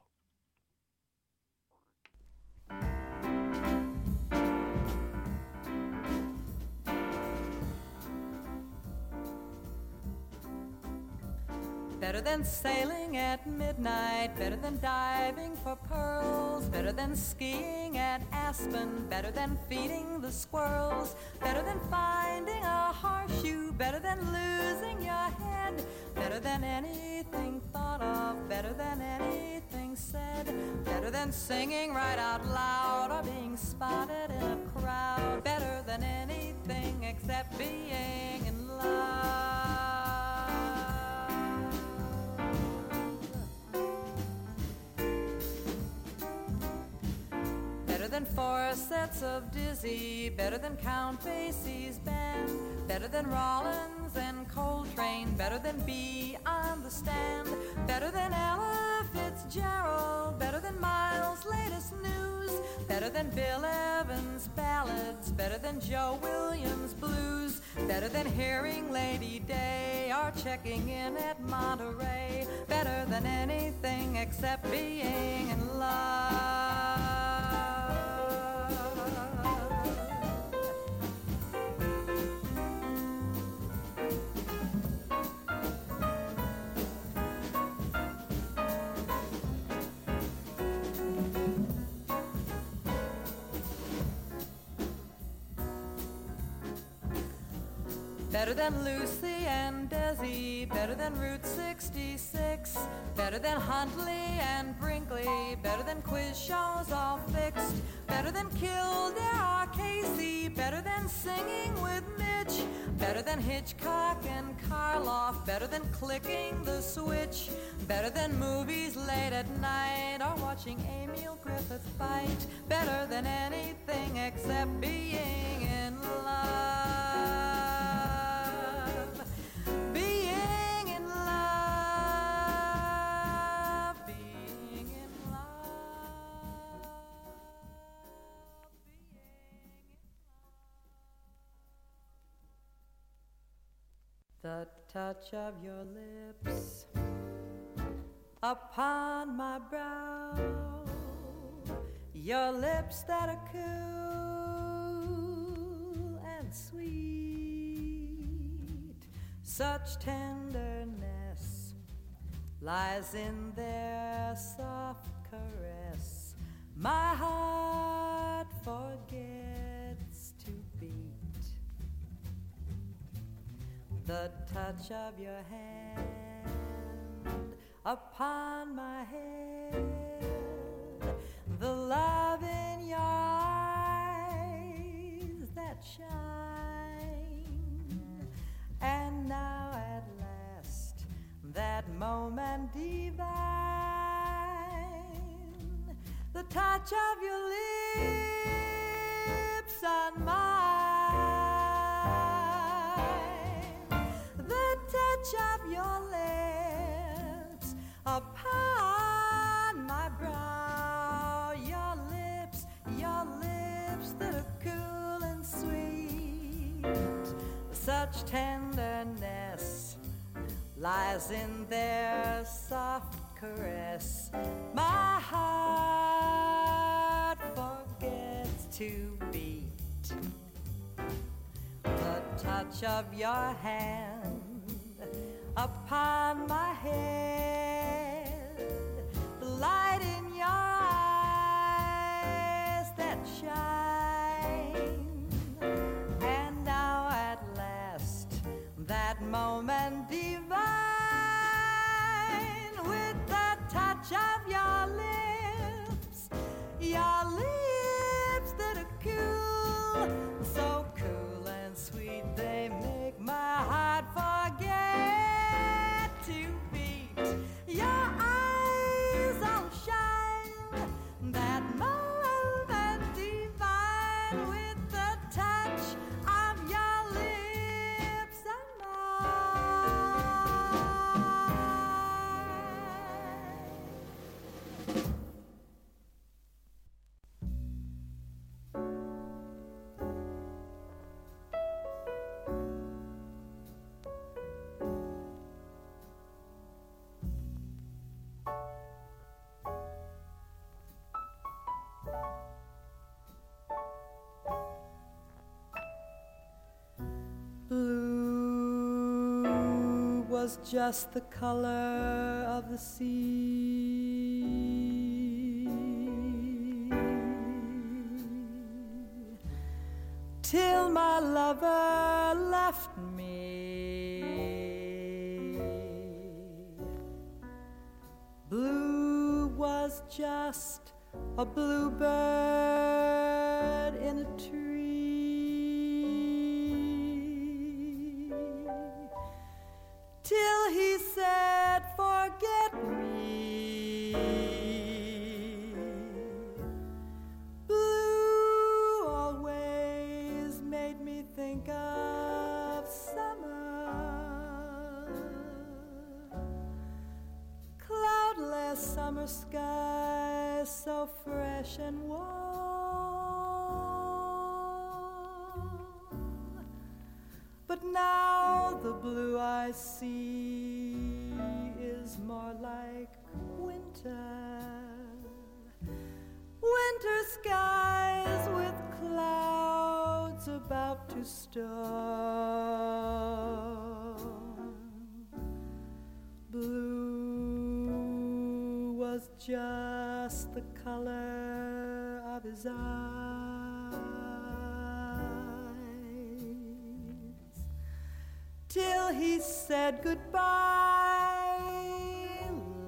Better than sailing at midnight, better than diving for pearls, better than skiing at Aspen, better than feeding the squirrels, better than finding a horseshoe, better than losing your head, better than anything thought of, better than anything said, better than singing right out loud or being spotted in a crowd, better than anything except being in love. Than four sets of dizzy, better than Count Basie's band, better than Rollins and Coltrane, better than B on the stand, better than Ella Fitzgerald, better than Miles' latest news, better than Bill Evans' ballads, better than Joe Williams' blues, better than hearing Lady Day. Or checking in at Monterey, better than anything except being in love. Better than Lucy and Desi, better than Route 66, better than Huntley and Brinkley, better than quiz shows all fixed, better than Kildare or Casey, better than singing with Mitch, better than Hitchcock and Karloff, better than clicking the switch, better than movies late at night or watching Emile Griffith fight, better than anything except being in love. The touch of your lips upon my brow, your lips that are cool and sweet, such tenderness lies in their soft caress. My heart forgets the touch of your hand upon my head, the love in your eyes that shine, and now at last that moment divine, the touch of your lips on mine, upon my brow, your lips, your lips that are cool and sweet, such tenderness lies in their soft caress. My heart forgets to beat the touch of your hand upon my head, light in your eyes that shine, and now at last that moment divine with the touch of your lips, your lips was just the color of the sea. Till my lover left me. Blue was just a bluebird in a tree. Till he said, Forget me. Blue always made me think of summer cloudless summer skies so fresh and warm. But now the blue I see is more like winter. Winter skies with clouds about to storm. Blue was just the color of his eyes till he said goodbye,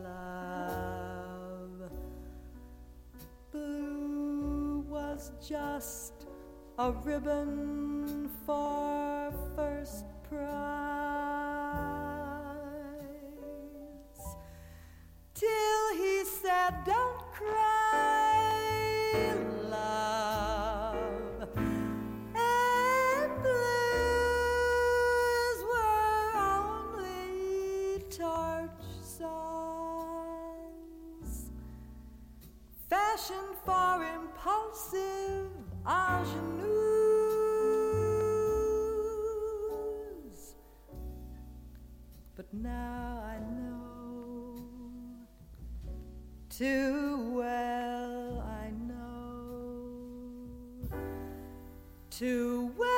love. Blue was just a ribbon for first prize till he said, Don't cry, impulsive ingenues. But now I know too well I know too well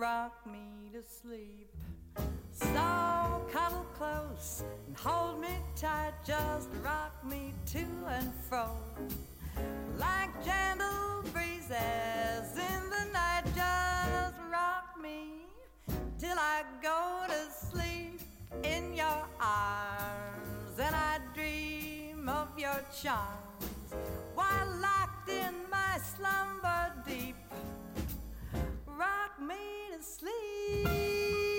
rock me to sleep. So cuddle close and hold me tight, just rock me to and fro. Like gentle breezes in the night, just rock me till I go to sleep in your arms and I dream of your charms while locked in my slumber deep. Rock me to sleep.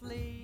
sleep.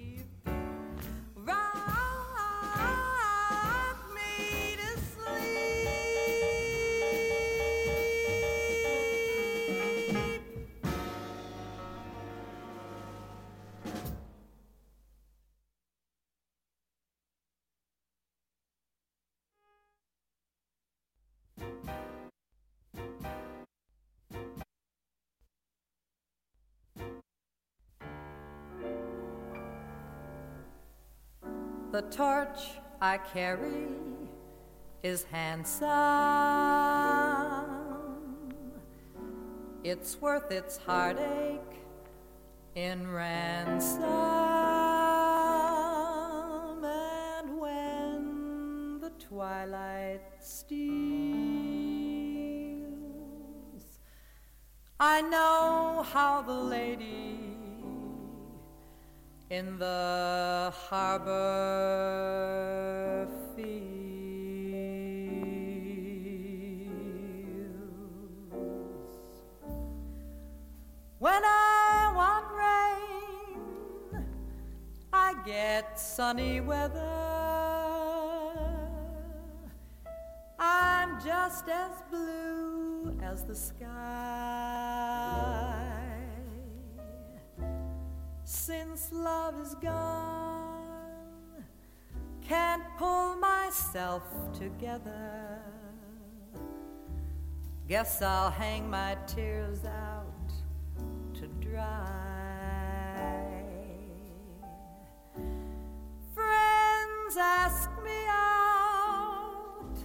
The torch I carry is handsome. It's worth its heartache in ransom. And when the twilight steals, I know how the lady in the harbor feels. When I want rain, I get sunny weather. I'm just as blue as the sky. Since love is gone, can't pull myself together. Guess I'll hang my tears out to dry. Friends ask me out,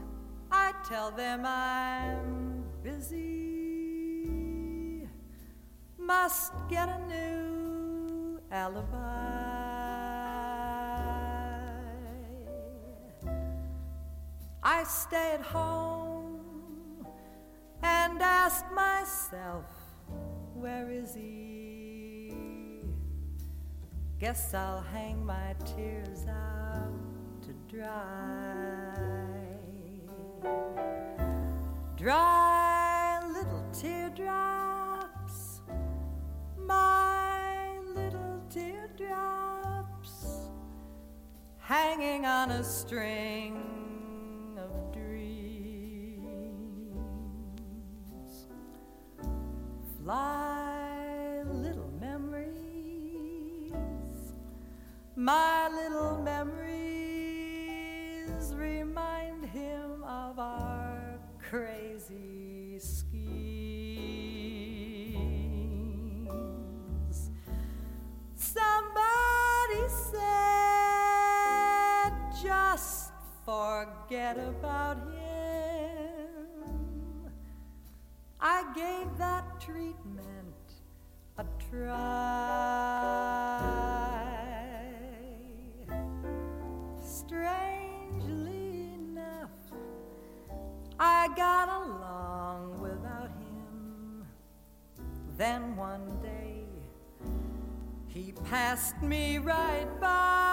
I tell them I'm busy. Must get a new alibi. I stay at home and ask myself, where is he? Guess I'll hang my tears out to dry. Dry little teardrops, my hanging on a string of dreams. Fly, little memories, my little memories remind him of our crazy schemes. Somebody forget about him. I gave that treatment a try. Strangely enough, I got along without him. Then one day, he passed me right by.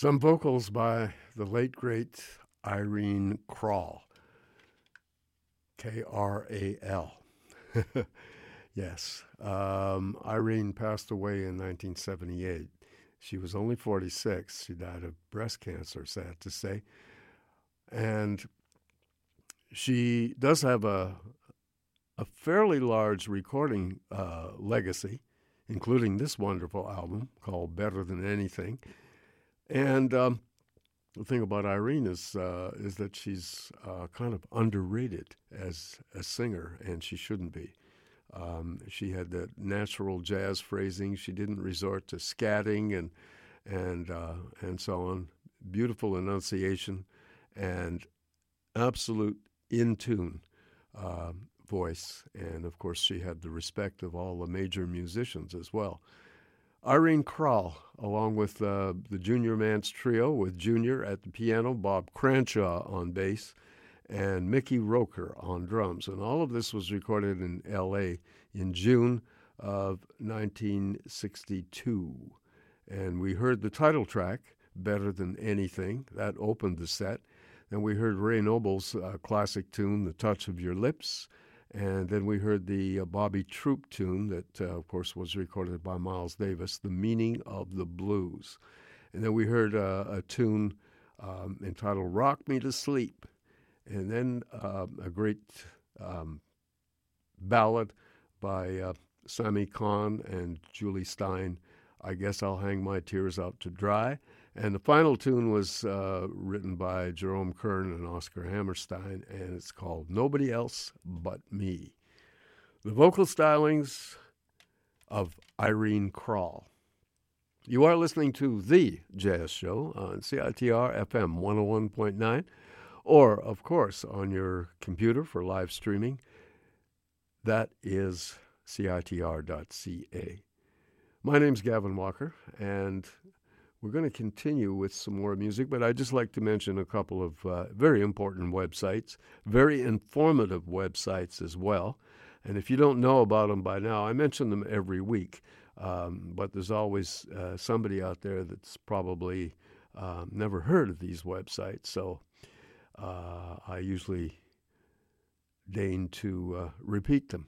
Some vocals by the late great Irene Kral. K R A L. [LAUGHS] Yes. Um, Irene passed away in 1978. She was only 46. She died of breast cancer, sad to say. And she does have a, a fairly large recording uh, legacy, including this wonderful album called Better Than Anything. And um, the thing about Irene is uh, is that she's uh, kind of underrated as a singer, and she shouldn't be. Um, she had that natural jazz phrasing. She didn't resort to scatting and and uh, and so on. Beautiful enunciation and absolute in tune uh, voice, and of course she had the respect of all the major musicians as well. Irene Kral, along with uh, the Junior Mance Trio, with Junior at the piano, Bob Cranshaw on bass, and Mickey Roker on drums. And all of this was recorded in L.A. in June of 1962. And we heard the title track, Better Than Anything, that opened the set. Then we heard Ray Noble's uh, classic tune, The Touch of Your Lips. And then we heard the uh, Bobby Troup tune that, uh, of course, was recorded by Miles Davis, The Meaning of the Blues. And then we heard uh, a tune um, entitled Rock Me to Sleep. And then uh, a great um, ballad by uh, Sammy Cahn and Jule Styne, I Guess I'll Hang My Tears Out to Dry. And the final tune was uh, written by Jerome Kern and Oscar Hammerstein, and it's called Nobody Else But Me. The vocal stylings of Irene Kral. You are listening to The Jazz Show on CITR FM 101.9, or, of course, on your computer for live streaming. That is CITR.ca. My name's Gavin Walker, and we're going to continue with some more music, but I'd just like to mention a couple of uh, very important websites, very informative websites as well. And if you don't know about them by now, I mention them every week, um, but there's always uh, somebody out there that's probably um, never heard of these websites. So uh, I usually deign to uh, repeat them.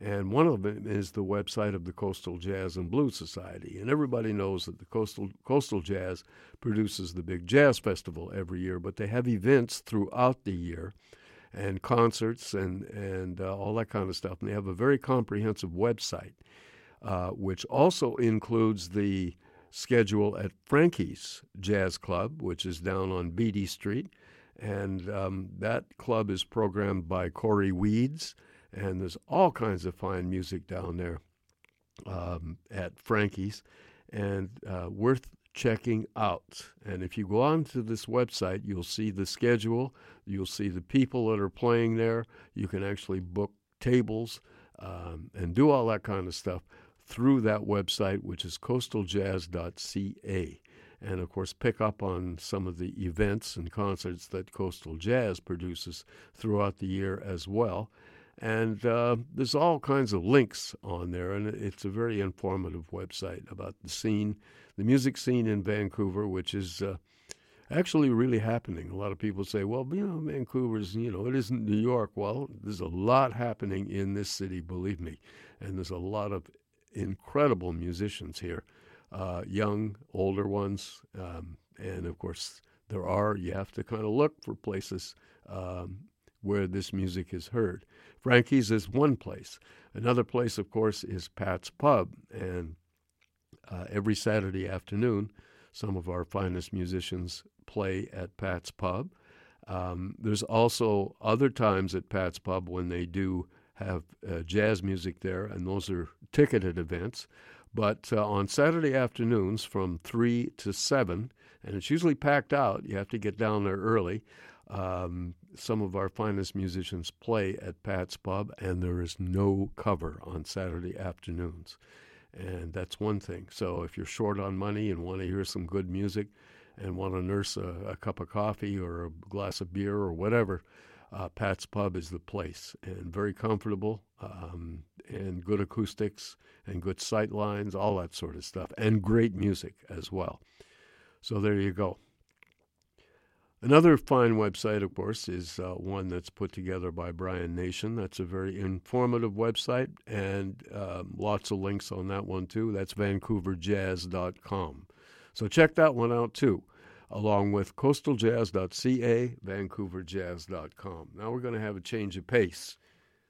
And one of them is the website of the Coastal Jazz and Blues Society. And everybody knows that the Coastal, Coastal Jazz produces the big jazz festival every year, but they have events throughout the year and concerts and, and uh, all that kind of stuff. And they have a very comprehensive website, uh, which also includes the schedule at Frankie's Jazz Club, which is down on Beatty Street. And um, that club is programmed by Corey Weeds and there's all kinds of fine music down there um, at Frankie's, and uh, worth checking out. And if you go on to this website, you'll see the schedule, you'll see the people that are playing there. You can actually book tables um, and do all that kind of stuff through that website, which is coastaljazz.ca. And of course, pick up on some of the events and concerts that Coastal Jazz produces throughout the year as well. And uh, there's all kinds of links on there, and it's a very informative website about the scene, the music scene in Vancouver, which is uh, actually really happening. A lot of people say, well, you know, Vancouver's, you know, it isn't New York. Well, there's a lot happening in this city, believe me. And there's a lot of incredible musicians here, uh, young, older ones. Um, and of course, there are, you have to kind of look for places um, where this music is heard. Frankie's is one place. Another place, of course, is Pat's Pub. And uh, every Saturday afternoon, some of our finest musicians play at Pat's Pub. Um, there's also other times at Pat's Pub when they do have uh, jazz music there, and those are ticketed events. But uh, on Saturday afternoons from 3 to 7, and it's usually packed out. You have to get down there early. Um, some of our finest musicians play at Pat's Pub, and there is no cover on Saturday afternoons. And that's one thing. So if you're short on money and want to hear some good music and want to nurse a, a cup of coffee or a glass of beer or whatever, uh, Pat's Pub is the place and very comfortable um, and good acoustics and good sight lines, all that sort of stuff, and great music as well. So there you go. Another fine website, of course, is uh, one that's put together by Brian Nation. That's a very informative website, and um, lots of links on that one too. That's vancouverjazz.com. So check that one out too, along with coastaljazz.ca, vancouverjazz.com. Now we're going to have a change of pace,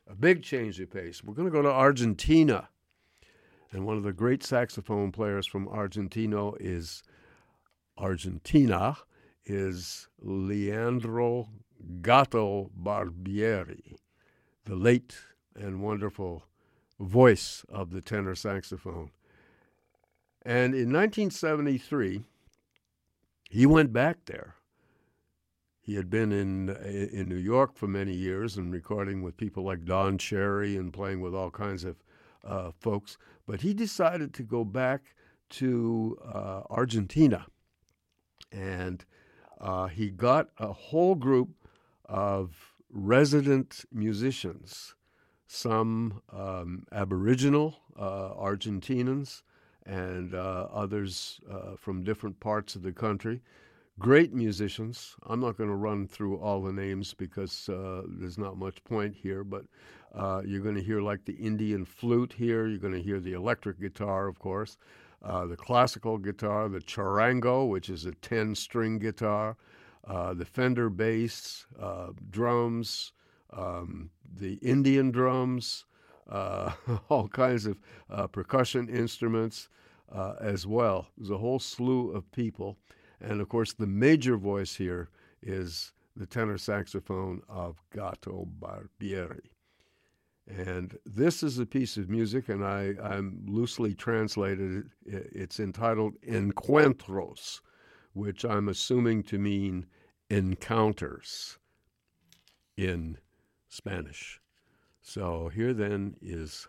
a big change of pace. We're going to go to Argentina. And one of the great saxophone players from Argentina is Argentina is Leandro Gato Barbieri, the late and wonderful voice of the tenor saxophone. And in 1973, he went back there. He had been in in New York for many years and recording with people like Don Cherry and playing with all kinds of uh, folks. But he decided to go back to uh, Argentina, and uh, he got a whole group of resident musicians, some um, Aboriginal uh, Argentinians and uh, others uh, from different parts of the country. Great musicians. I'm not going to run through all the names because uh, there's not much point here, but uh, you're going to hear like the Indian flute here. You're going to hear the electric guitar, of course uh, the classical guitar, the charango, which is a 10 string guitar, uh, the Fender bass, uh, drums, um, the Indian drums, uh, [LAUGHS] all kinds of uh, percussion instruments as well. There's a whole slew of people. And of course, the major voice here is the tenor saxophone of Gato Barbieri. And this is a piece of music, and I, I'm loosely translated. It's entitled Encuentros, which I'm assuming to mean encounters in Spanish. So here then is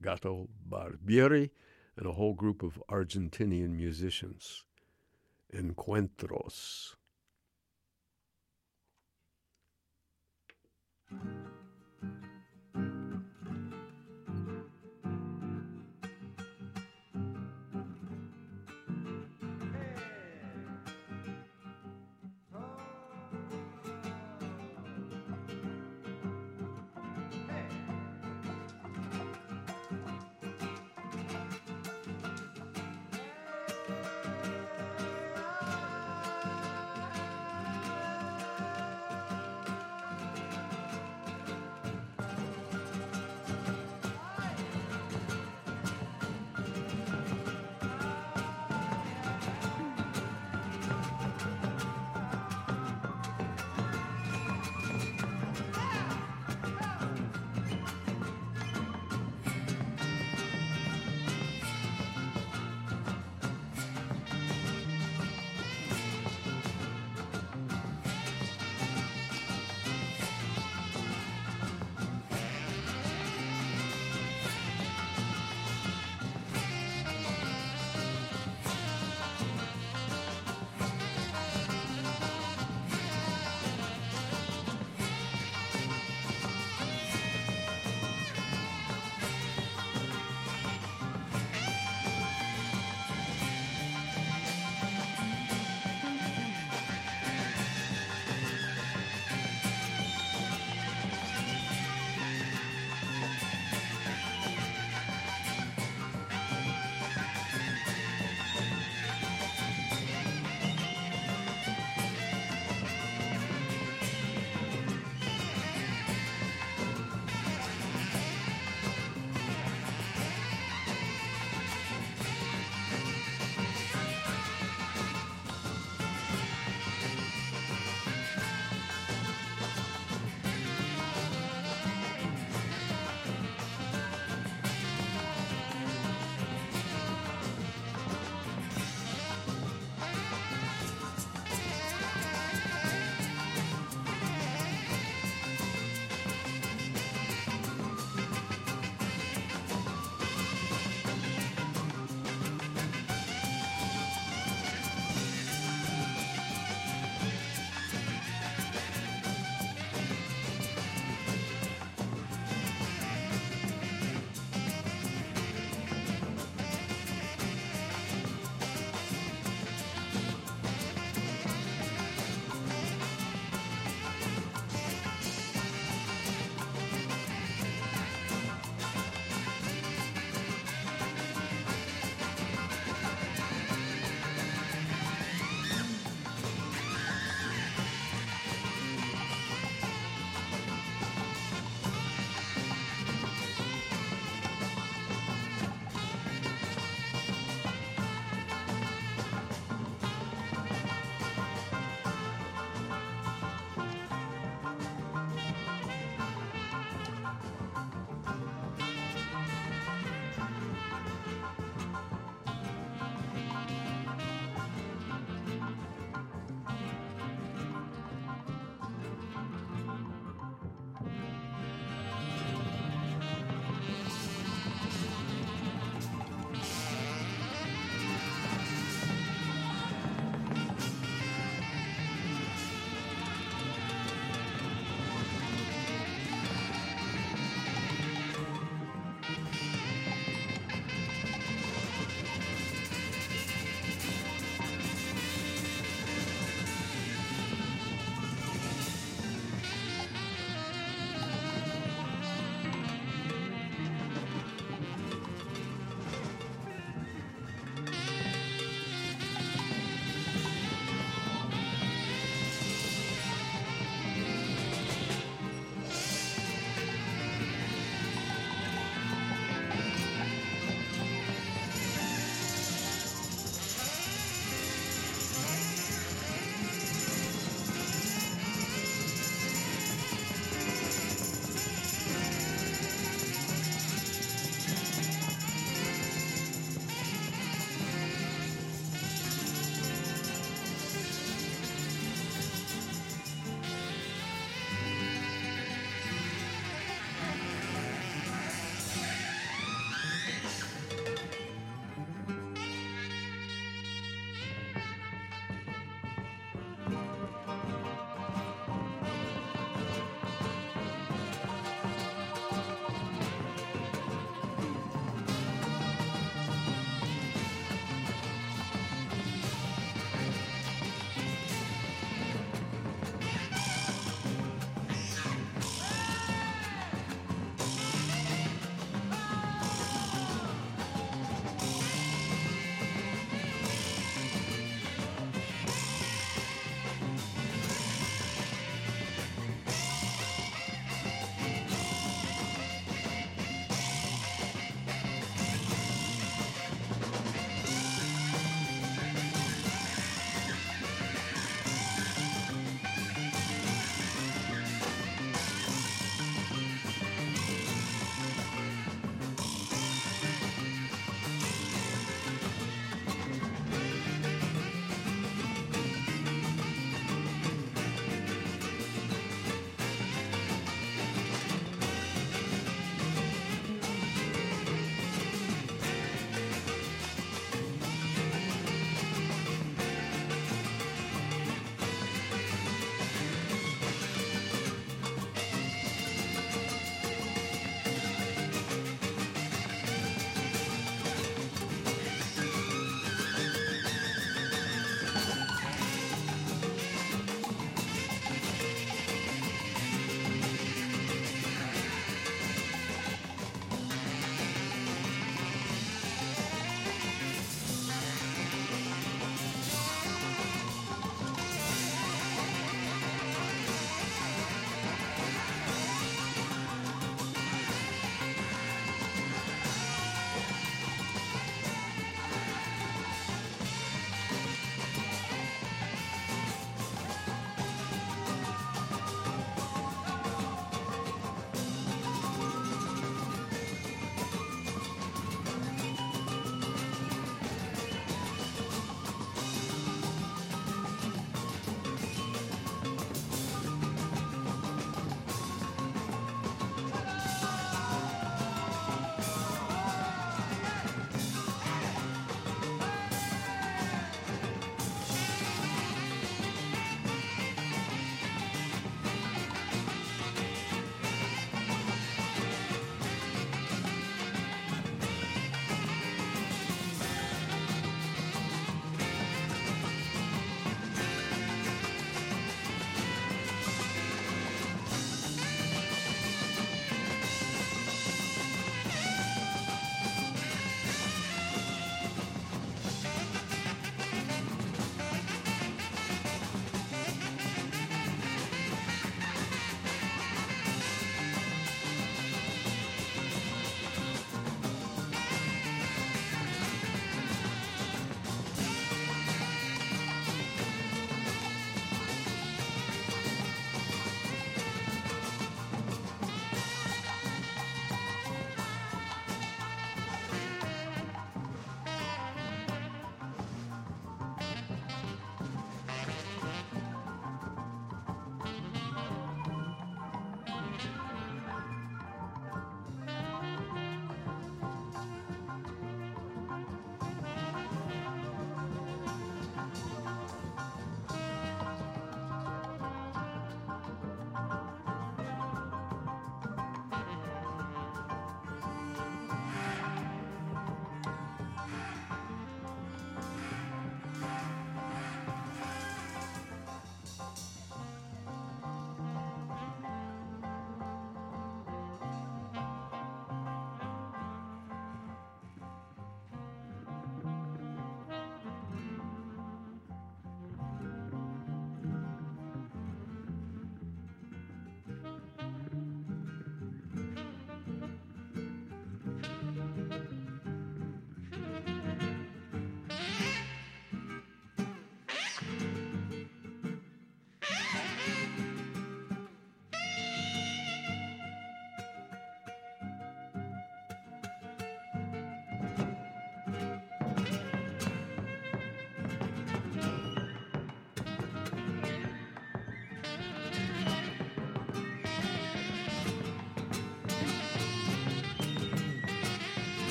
Gato Barbieri and a whole group of Argentinian musicians. Encuentros.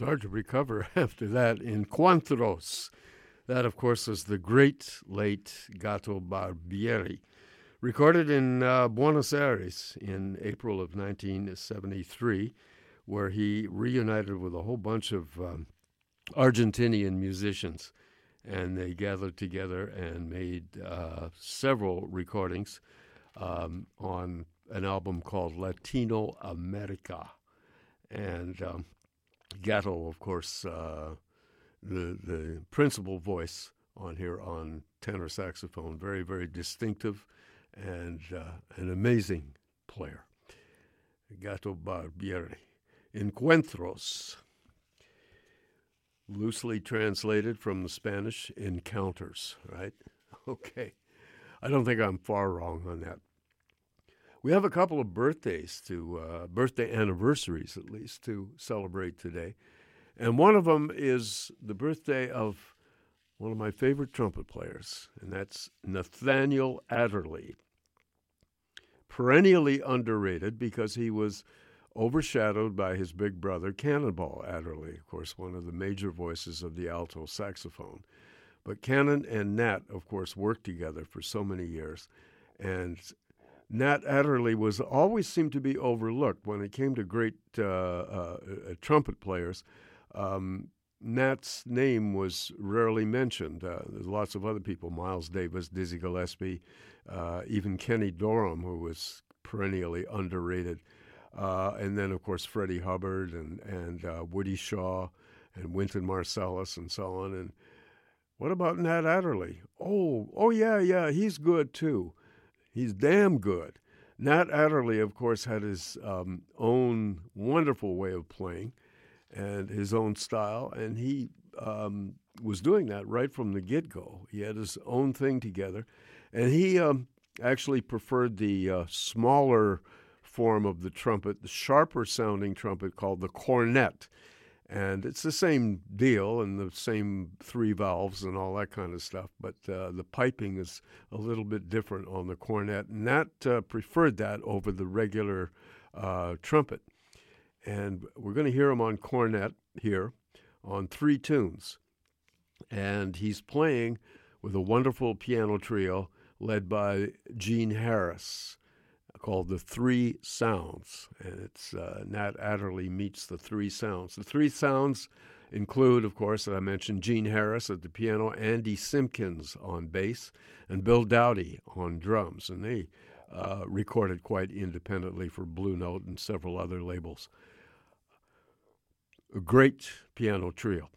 Hard to recover [LAUGHS] after that. Encuentros. That, of course, is the great late Gato Barbieri, recorded in uh, Buenos Aires in April of 1973, where he reunited with a whole bunch of um, Argentinian musicians. And they gathered together and made uh, several recordings um, on an album called Latino America. And um, Gato, of course, uh, the the principal voice on here on tenor saxophone, very very distinctive, and uh, an amazing player. Gato Barbieri, Encuentros, loosely translated from the Spanish, encounters. Right? [LAUGHS] Okay, I don't think I'm far wrong on that. We have a couple of birthdays to, uh, birthday anniversaries at least, to celebrate today. And one of them is the birthday of one of my favorite trumpet players, and that's Nathaniel Adderley. Perennially underrated because he was overshadowed by his big brother, Cannonball Adderley, of course, one of the major voices of the alto saxophone. But Cannon and Nat, of course, worked together for so many years. And Nat Adderley was always seemed to be overlooked when it came to great uh, uh, uh, trumpet players. Um, Nat's name was rarely mentioned. Uh, there's lots of other people: Miles Davis, Dizzy Gillespie, uh, even Kenny Dorham, who was perennially underrated, uh, and then of course Freddie Hubbard and and Woody Shaw and Wynton Marsalis and so on. And what about Nat Adderley? Oh, oh yeah, yeah, he's good too. He's damn good. Nat Adderley, of course, had his um, own wonderful way of playing and his own style, and he um, was doing that right from the get go. He had his own thing together, and he um, actually preferred the uh, smaller form of the trumpet, the sharper sounding trumpet called the cornet and it's the same deal and the same three valves and all that kind of stuff. But uh, the piping is a little bit different on the cornet, and that uh, preferred that over the regular uh, trumpet. And we're going to hear him on cornet here on three tunes, and he's playing with a wonderful piano trio led by Gene Harris called The Three Sounds, and it's uh, Nat Adderley meets the Three Sounds. The Three Sounds include, of course, as I mentioned, Gene Harris at the piano, Andy Simpkins on bass, and Bill Dowdy on drums, and they uh, recorded quite independently for Blue Note and several other labels. A great piano trio,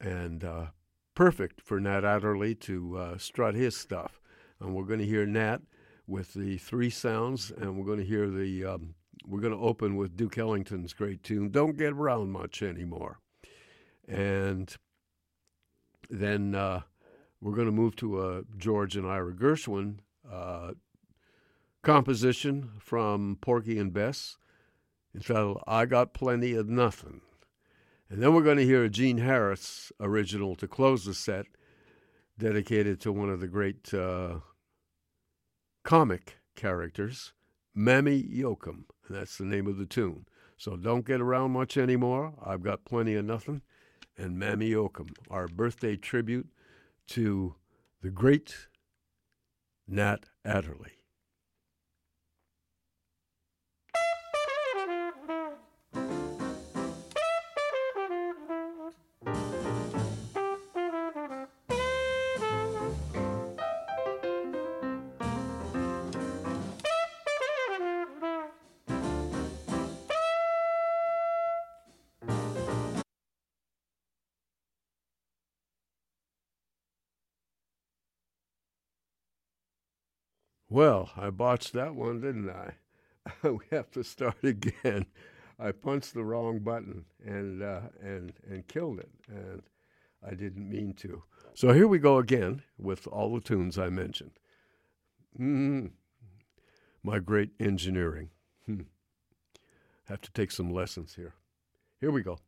and uh, perfect for Nat Adderley to uh, strut his stuff. And we're going to hear Nat with the three sounds, and we're going to hear the. Um, we're going to open with Duke Ellington's great tune, "Don't Get Around Much Anymore," and then uh, we're going to move to a George and Ira Gershwin uh, composition from Porgy and Bess entitled "I Got Plenty of Nothing," and then we're going to hear a Gene Harris original to close the set, dedicated to one of the great. Uh, comic characters, Mammy yokum that's the name of the tune. So don't get around much anymore. I've got plenty of nothing. And Mammy Yokum, our birthday tribute to the great Nat Adderley. I botched that one, didn't I? [LAUGHS] we have to start [LAUGHS] again. I punched the wrong button and uh, and and killed it, and I didn't mean to. So here we go again with all the tunes I mentioned. Mm-hmm. My great engineering. Hmm. Have to take some lessons here. Here we go.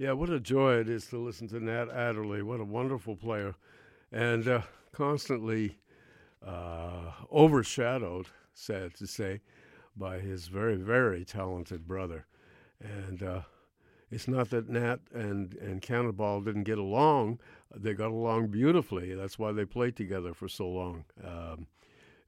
Yeah, what a joy it is to listen to Nat Adderley. What a wonderful player. And uh, constantly uh, overshadowed, sad to say, by his very, very talented brother. And uh, it's not that Nat and, and Cannonball didn't get along, they got along beautifully. That's why they played together for so long. Um,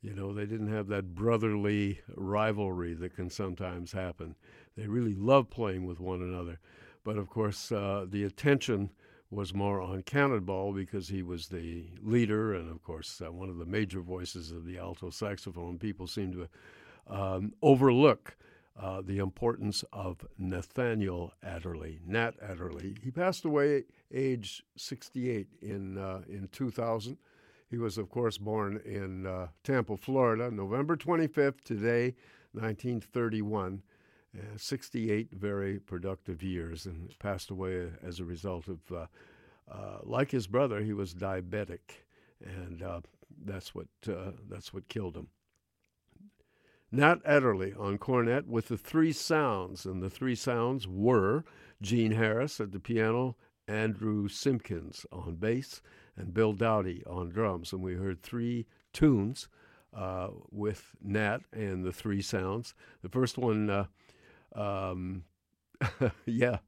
you know, they didn't have that brotherly rivalry that can sometimes happen. They really loved playing with one another. But of course, uh, the attention was more on Cannonball because he was the leader and, of course, uh, one of the major voices of the alto saxophone. People seem to um, overlook uh, the importance of Nathaniel Adderley, Nat Adderley. He passed away age 68 in, uh, in 2000. He was, of course, born in uh, Tampa, Florida, November 25th, today, 1931. Uh, 68 very productive years and passed away as a result of, uh, uh, like his brother, he was diabetic, and uh, that's what uh, that's what killed him. Nat Adderley on cornet with the three sounds, and the three sounds were Gene Harris at the piano, Andrew Simpkins on bass, and Bill Dowdy on drums, and we heard three tunes uh, with Nat and the three sounds. The first one um, [LAUGHS] yeah,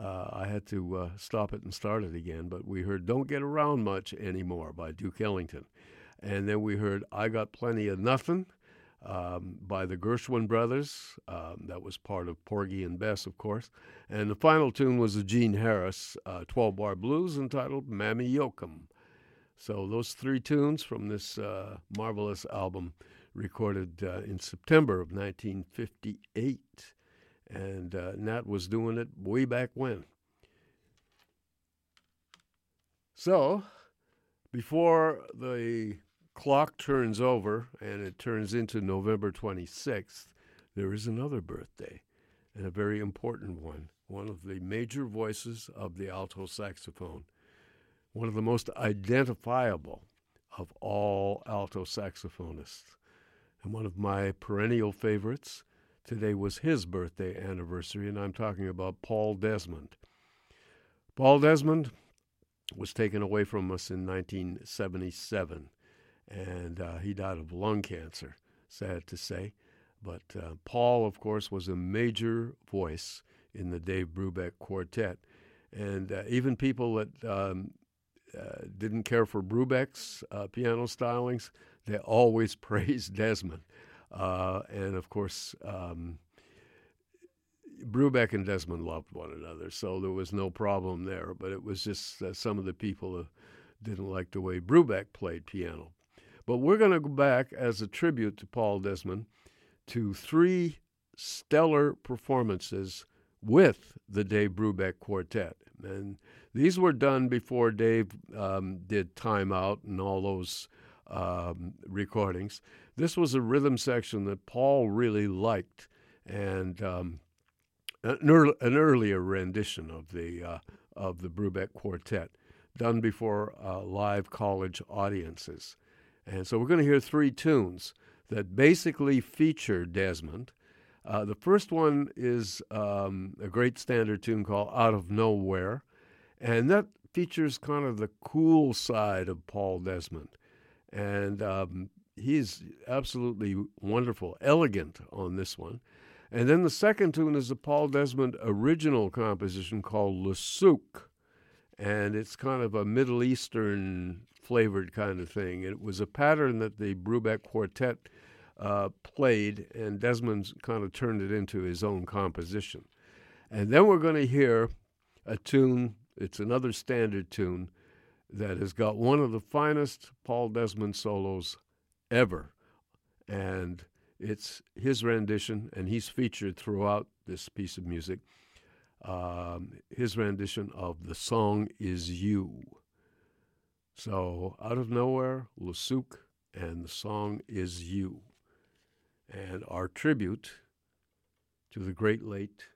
uh, I had to uh, stop it and start it again. But we heard Don't Get Around Much Anymore by Duke Ellington. And then we heard I Got Plenty of Nothing um, by the Gershwin Brothers. Um, that was part of Porgy and Bess, of course. And the final tune was a Gene Harris 12 uh, bar blues entitled Mammy Yokum. So those three tunes from this uh, marvelous album recorded uh, in September of 1958 and uh, Nat was doing it way back when. So, before the clock turns over and it turns into November 26th, there is another birthday, and a very important one. One of the major voices of the alto saxophone, one of the most identifiable of all alto saxophonists, and one of my perennial favorites Today was his birthday anniversary, and I'm talking about Paul Desmond. Paul Desmond was taken away from us in 1977, and uh, he died of lung cancer, sad to say. But uh, Paul, of course, was a major voice in the Dave Brubeck Quartet. And uh, even people that um, uh, didn't care for Brubeck's uh, piano stylings, they always [LAUGHS] praised Desmond. Uh, and of course, um, Brubeck and Desmond loved one another, so there was no problem there. But it was just uh, some of the people uh, didn't like the way Brubeck played piano. But we're going to go back as a tribute to Paul Desmond to three stellar performances with the Dave Brubeck Quartet. And these were done before Dave um, did Time Out and all those um, recordings. This was a rhythm section that Paul really liked, and um, an, early, an, earlier rendition of the uh, of the Brubeck Quartet, done before uh, live college audiences. And so we're going to hear three tunes that basically feature Desmond. Uh, the first one is um, a great standard tune called Out of Nowhere, and that features kind of the cool side of Paul Desmond. And um, he's absolutely wonderful, elegant on this one. And then the second tune is a Paul Desmond original composition called Le Souk. And it's kind of a Middle Eastern flavored kind of thing. It was a pattern that the Brubeck Quartet uh, played, and Desmond kind of turned it into his own composition. And then we're going to hear a tune, it's another standard tune that has got one of the finest Paul Desmond solos ever. And it's his rendition, and he's featured throughout this piece of music. Um, his rendition of The Song Is You. So, out of nowhere, Le Souk, and the song is You. And our tribute to the great late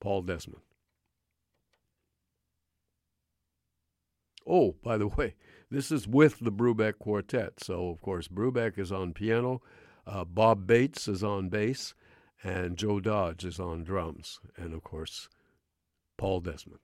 Paul Desmond. Oh, by the [LAUGHS] way, this is with the Brubeck Quartet. So, of course, Brubeck is on piano, uh, Bob Bates is on bass, and Joe Dodge is on drums. And, of course, Paul Desmond.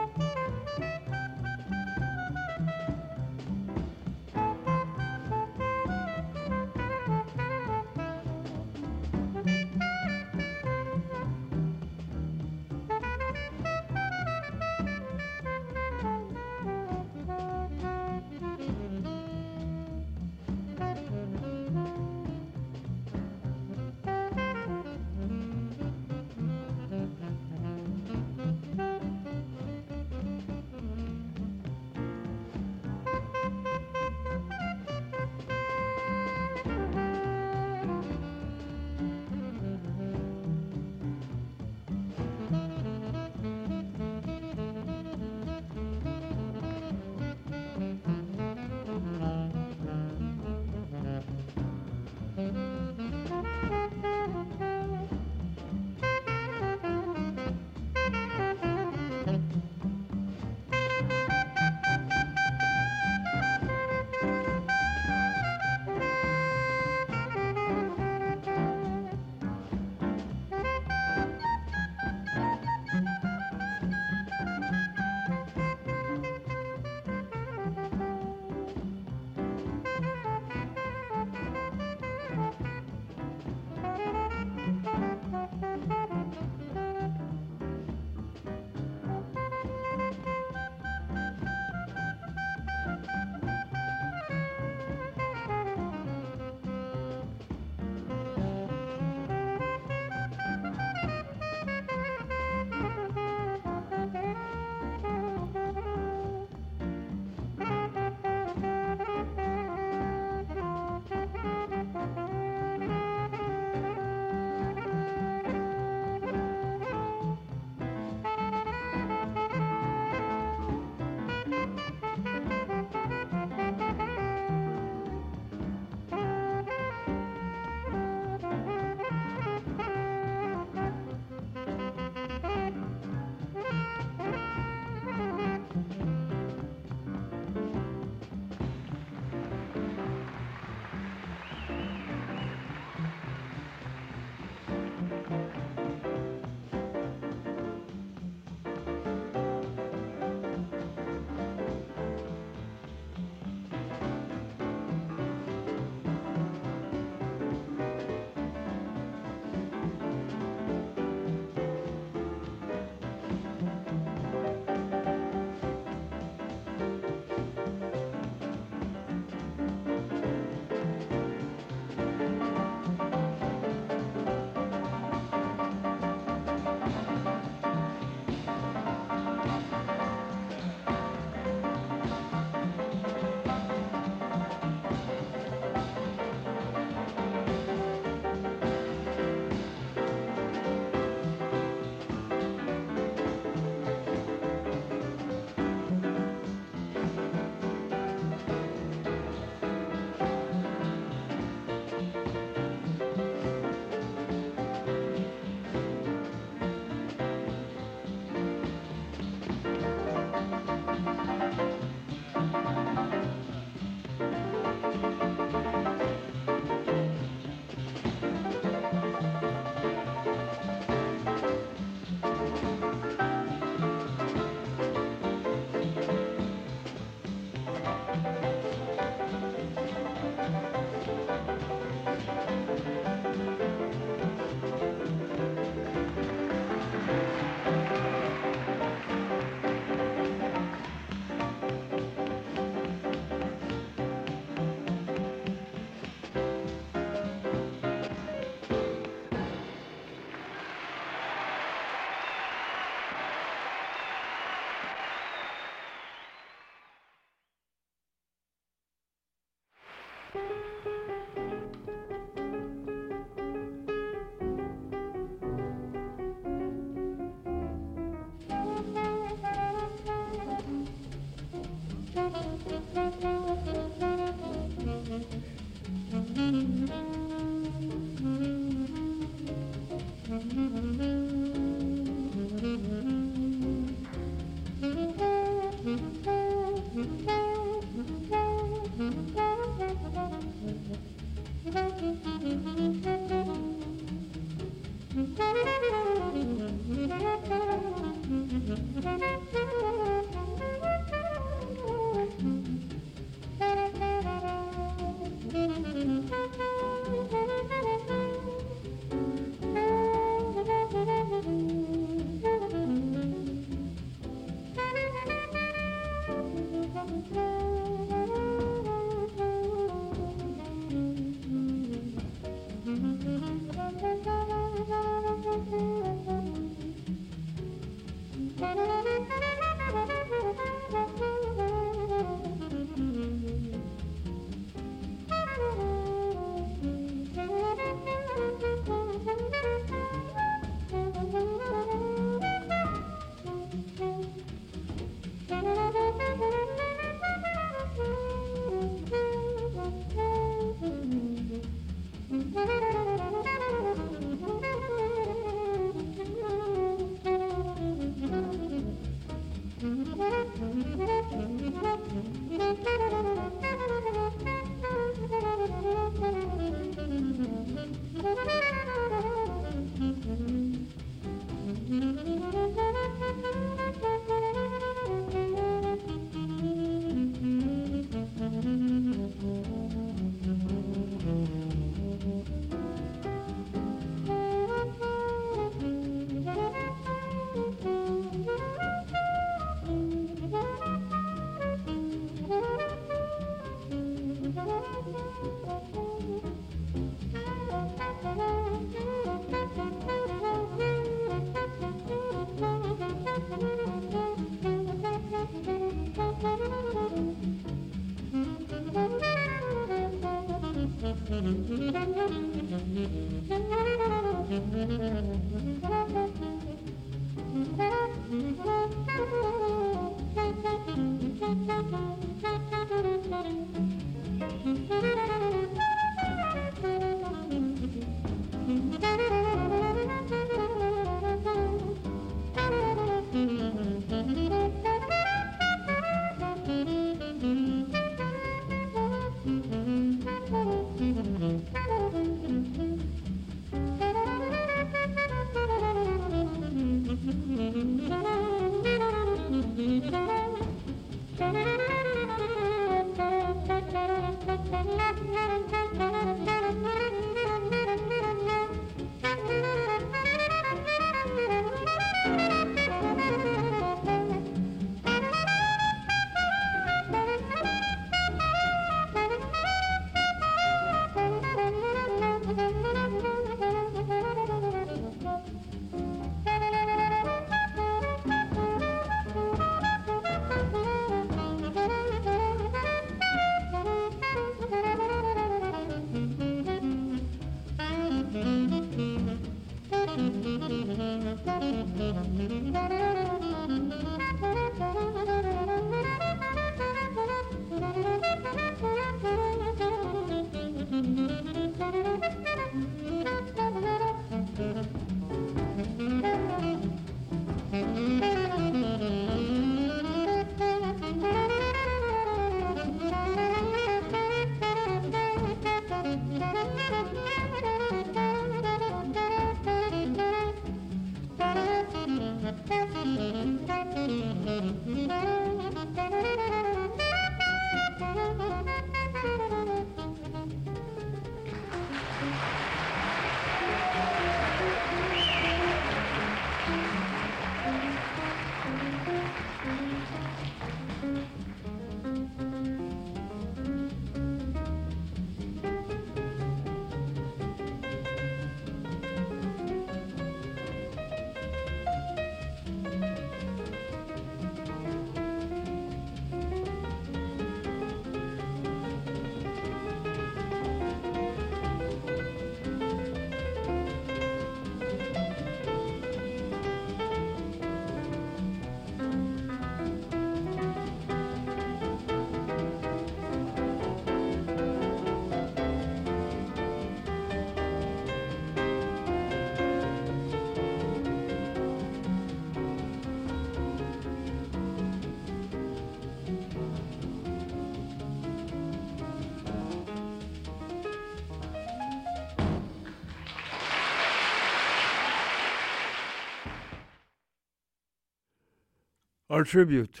Our tribute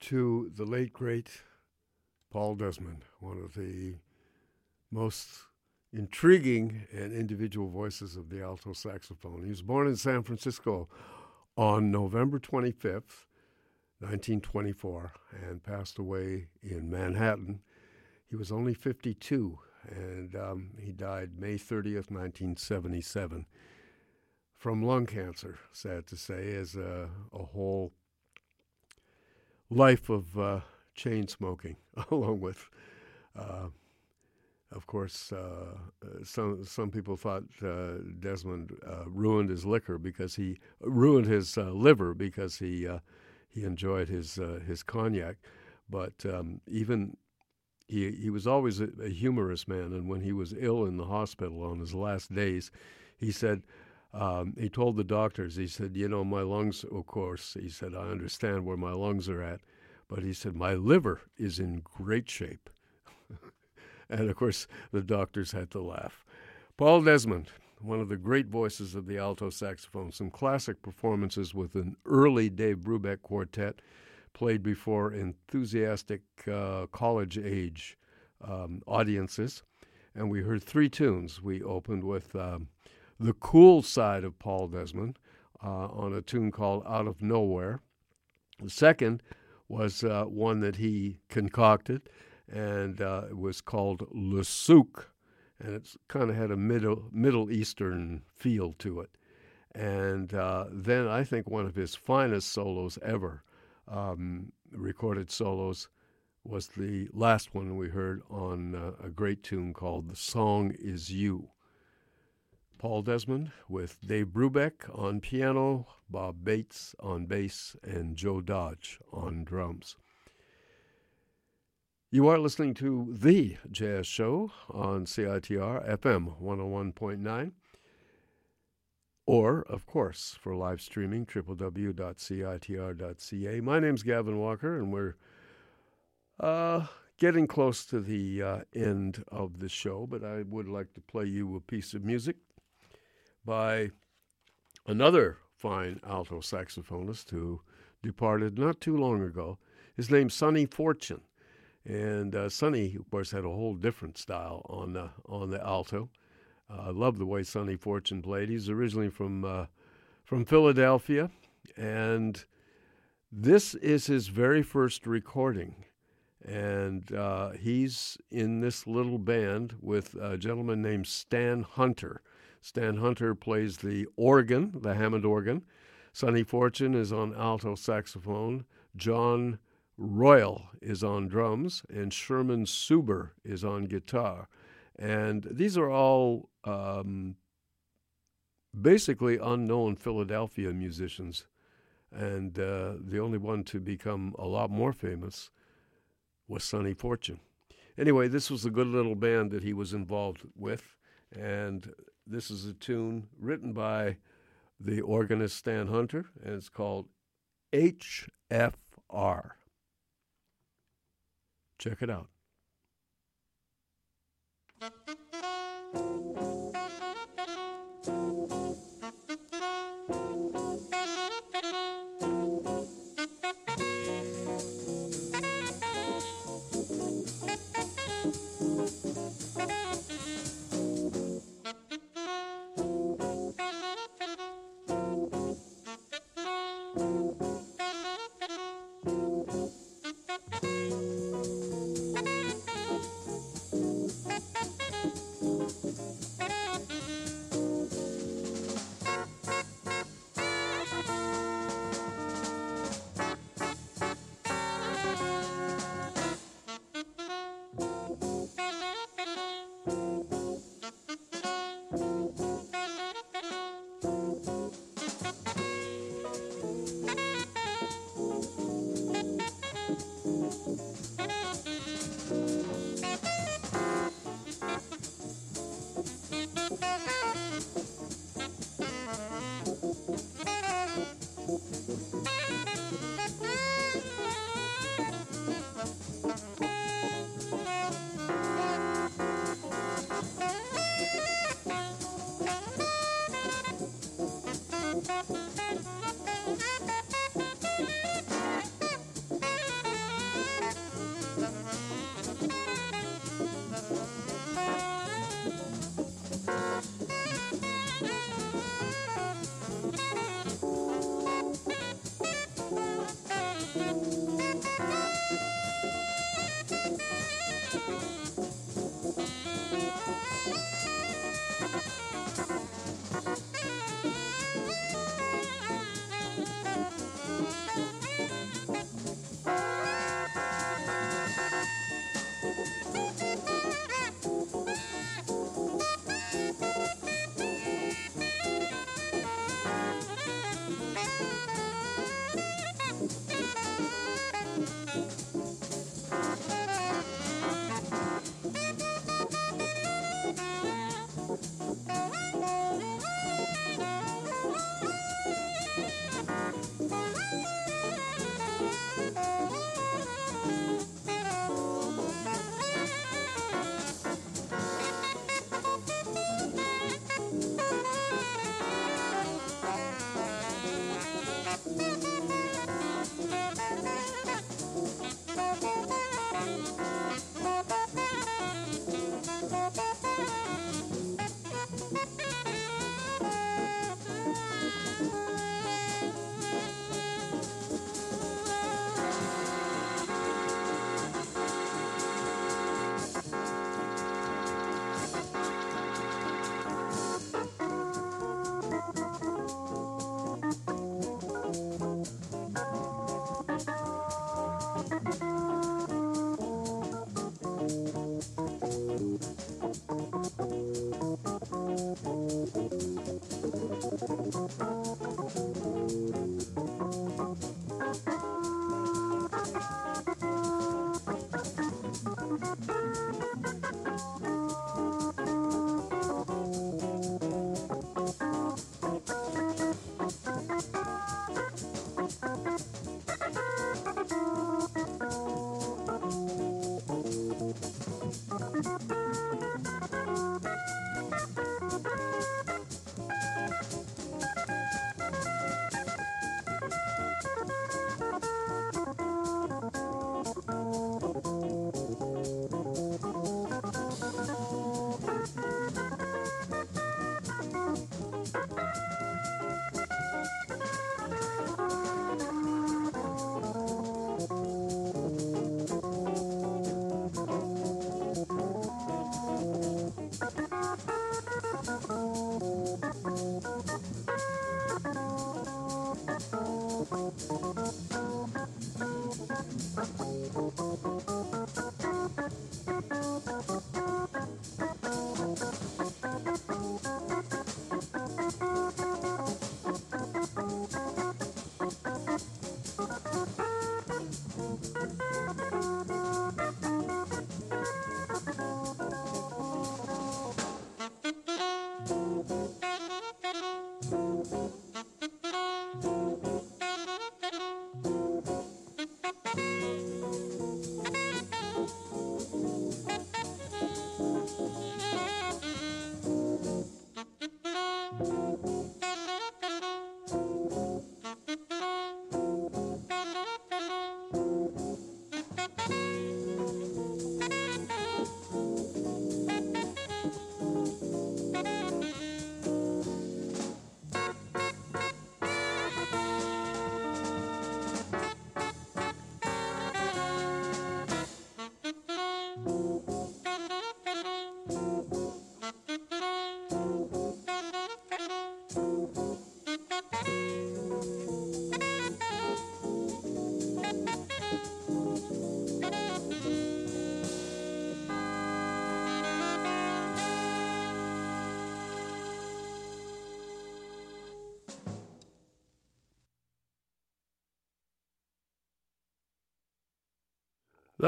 to the late, great Paul Desmond, one of the most intriguing and individual voices of the alto saxophone. He was born in San Francisco on November 25th, 1924, and passed away in Manhattan. He was only 52, and um, he died May 30th, 1977, from lung cancer, sad to say, as a, a whole life of uh, chain smoking, [LAUGHS] along with. Uh, of course, uh, some some people thought uh, Desmond uh, ruined his liquor because he ruined his liver because he he enjoyed his his cognac, but um, even he he was always a, a, humorous man. And when he was ill in the hospital on his last days, he said. Um, he told the doctors, he said, You know, my lungs, of course, he said, I understand where my lungs are at, but he said, My liver is in great shape. [LAUGHS] And of course, the doctors had to laugh. Paul Desmond, one of the great voices of the alto saxophone, some classic performances with an early Dave Brubeck quartet, played before enthusiastic uh, college age um, audiences. And we heard three tunes. We opened with um, the cool side of Paul Desmond uh, on a tune called Out of Nowhere. The second was uh, one that he concocted and uh, it was called Le Souk, and it kind of had a middle Middle Eastern feel to it. And uh, then I think one of his finest solos ever, um, recorded solos, was the last one we heard on uh, a great tune called "The Song Is You." Paul Desmond with Dave Brubeck on piano, Bob Bates on bass, and Joe Dodge on drums. You are listening to The Jazz Show on CITR FM 101.9. Or, of course, for live streaming, www.citr.ca. My name's Gavin Walker, and we're uh, getting close to the uh, end of the show, but I would like to play you a piece of music by another fine alto saxophonist who departed not too long ago. His name's Sonny Fortune. And uh, Sonny, of course, had a whole different style on the on the alto. Uh, I love the way Sonny Fortune played. He's originally from uh, from Philadelphia, and this is his very first recording. And uh, he's in this little band with a gentleman named Stan Hunter. Stan Hunter plays the organ, the Hammond organ. Sonny Fortune is on alto saxophone. John Royal is on drums, and Sherman Suber is on guitar. And these are all um, basically unknown Philadelphia musicians. And uh, the only one to become a lot more famous was Sonny Fortune. Anyway, this was a good little band that he was involved with. And this is a tune written by the organist Stan Hunter, and it's called HFR. Check it out. [LAUGHS] Música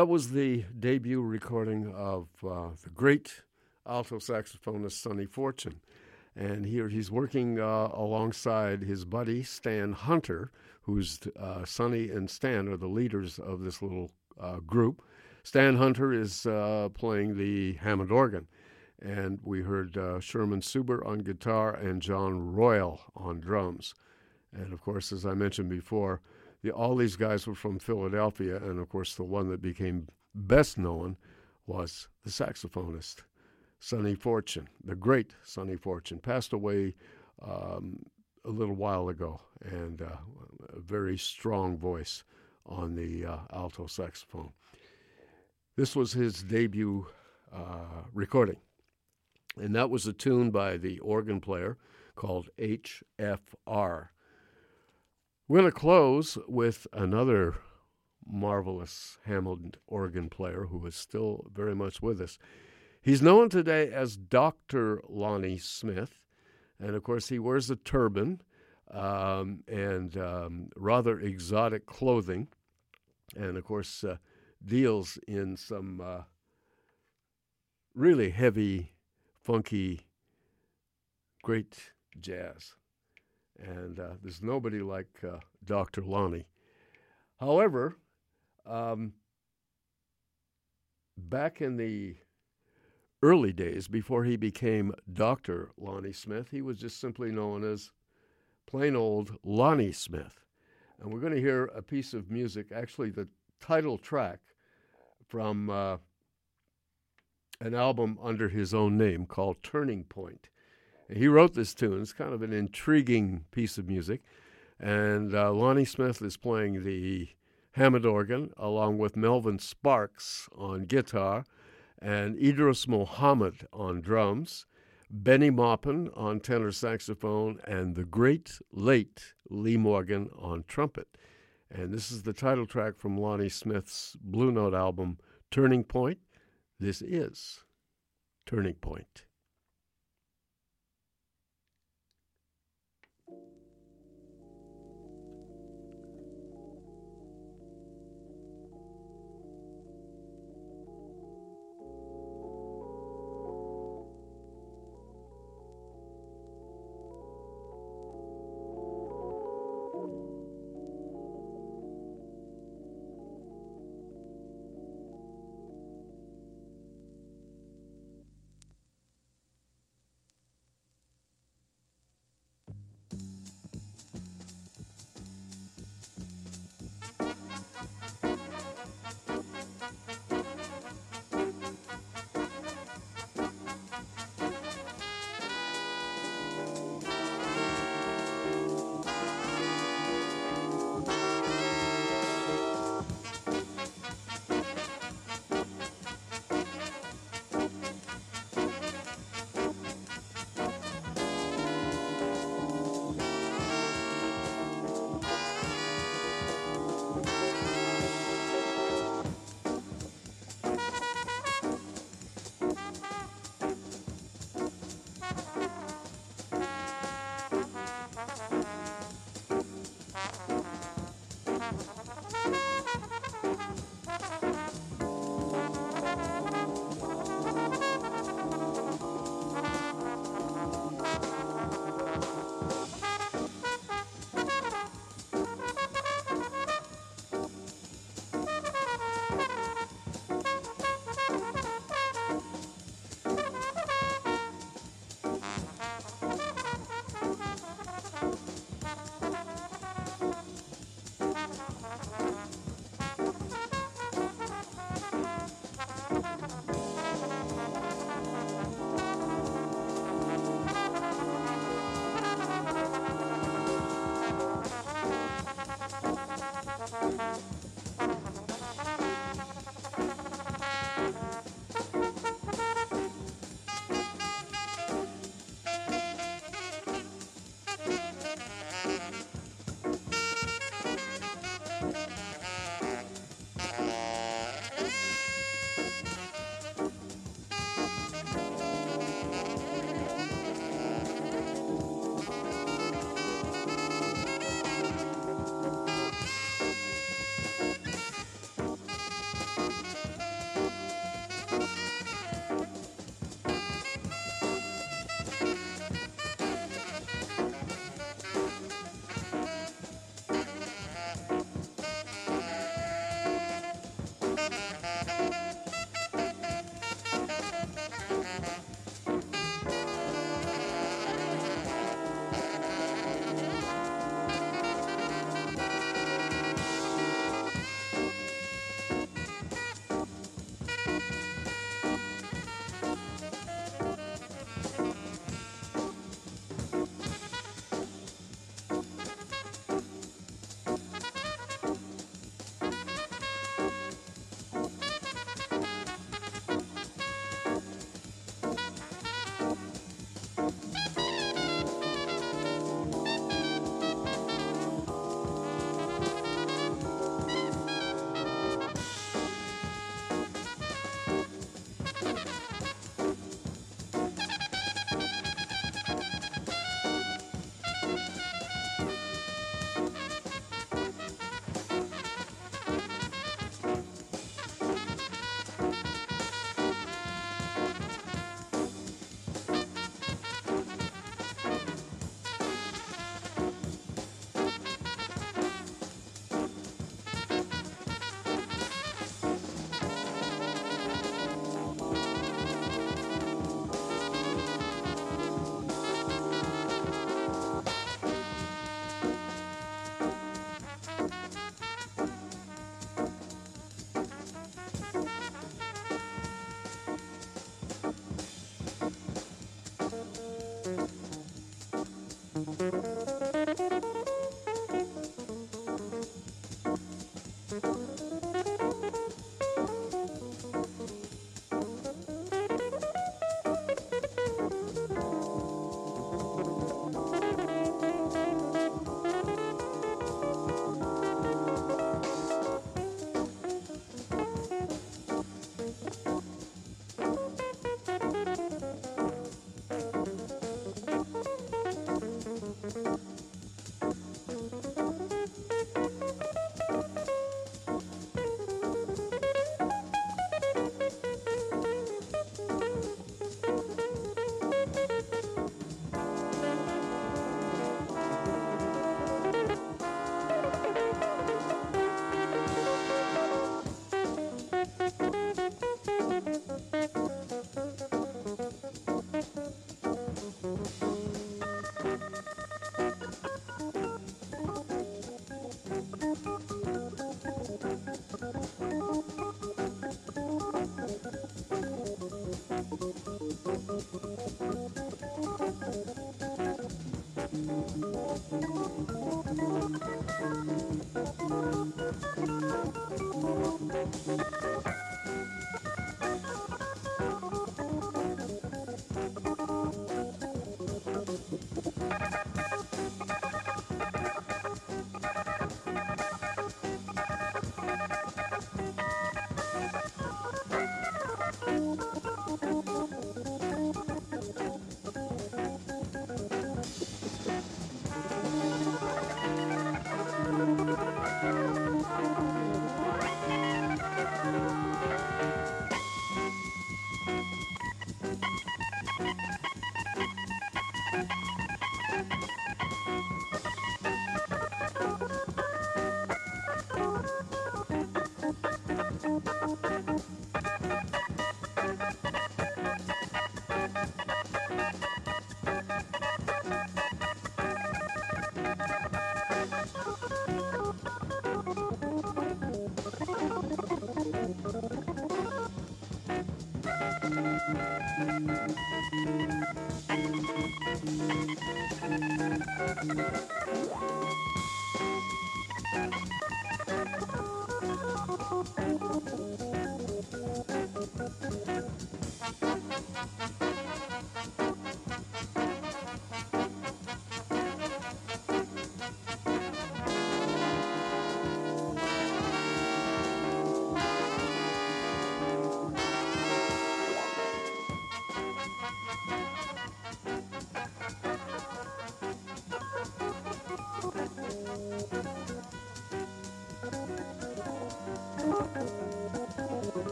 That was the debut recording of uh, the great alto saxophonist Sonny Fortune. And here he's working uh, alongside his buddy Stan Hunter, who's uh, Sonny and Stan are the leaders of this little uh, group. Stan Hunter is uh, playing the Hammond organ. And we heard uh, Sherman Suber on guitar and John Royal on drums. And of course, as I mentioned before, the, all these guys were from Philadelphia, and of course, the one that became best known was the saxophonist, Sonny Fortune, the great Sonny Fortune, passed away um, a little while ago, and uh, a very strong voice on the uh, alto saxophone. This was his debut uh, recording, and that was a tune by the organ player called HFR. We're going to close with another marvelous Hammond organ player who is still very much with us. He's known today as Dr. Lonnie Smith, and of course, he wears a turban um, and um, rather exotic clothing, and of course, uh, deals in some uh, really heavy, funky, great jazz and uh, there's nobody like uh, Dr. Lonnie. However, um, back in the early days, before he became Dr. Lonnie Smith, he was just simply known as plain old Lonnie Smith. And we're going to hear a piece of music, actually, the title track from uh, an album under his own name called Turning Point. He wrote this tune. It's kind of an intriguing piece of music. And uh, Lonnie Smith is playing the Hammond organ along with Melvin Sparks on guitar and Idris Muhammad on drums, Bennie Maupin on tenor saxophone, and the great late Lee Morgan on trumpet. And this is the title track from Lonnie Smith's Blue Note album, Turning Point. This is Turning Point. Thank you.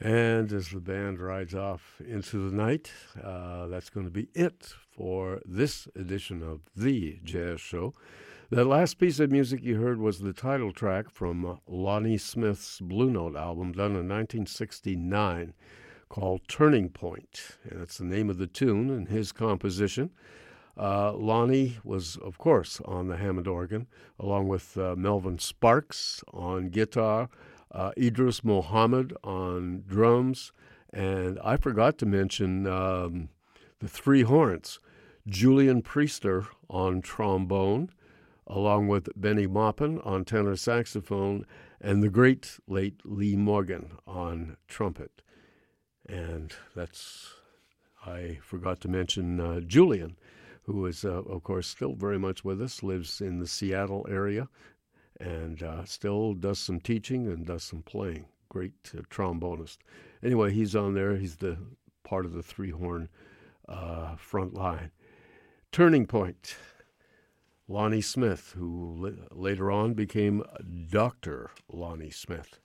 And as the band rides off into the night, uh, that's going to be it for this edition of The Jazz Show. That last piece of music you heard was the title track from Lonnie Smith's Blue Note album done in 1969 called Turning Point. And that's the name of the tune and his composition. Uh, Lonnie was, of course, on the Hammond organ, along with uh, Melvin Sparks on guitar uh, Idris Muhammad on drums, and I forgot to mention um, the three horns, Julian Priester on trombone, along with Bennie Maupin on tenor saxophone, and the great late Lee Morgan on trumpet. And that's, I forgot to mention uh, Julian, who is, uh, of course, still very much with us, lives in the Seattle area, and uh, still does some teaching and does some playing. Great uh, trombonist. Anyway, he's on there. He's the part of the three horn uh, front line. Turning Point. Lonnie Smith, who later on became Dr. Lonnie Smith.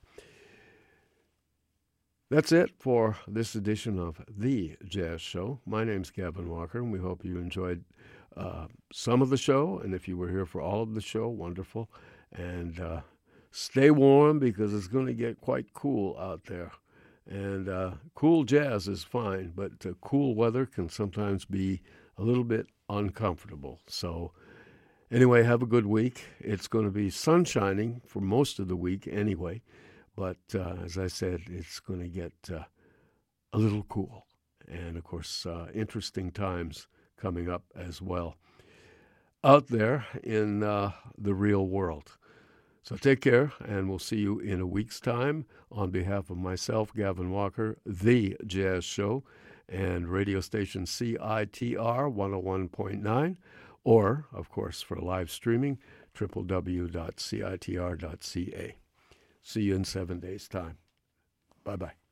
That's it for this edition of The Jazz Show. My name's Gavin Walker, and we hope you enjoyed uh, some of the show. And if you were here for all of the show, wonderful and uh, stay warm because it's going to get quite cool out there. And uh, cool jazz is fine, but uh, cool weather can sometimes be a little bit uncomfortable. So, anyway, have a good week. It's going to be sunshining for most of the week anyway, but uh, as I said, it's going to get uh, a little cool. And of course, uh, interesting times coming up as well out there in uh, the real world. So take care, and we'll see you in a week's time. On behalf of myself, Gavin Walker, The Jazz Show, and radio station CITR 101.9, or, of course, for live streaming, www.citr.ca. See you in seven days' time. Bye bye.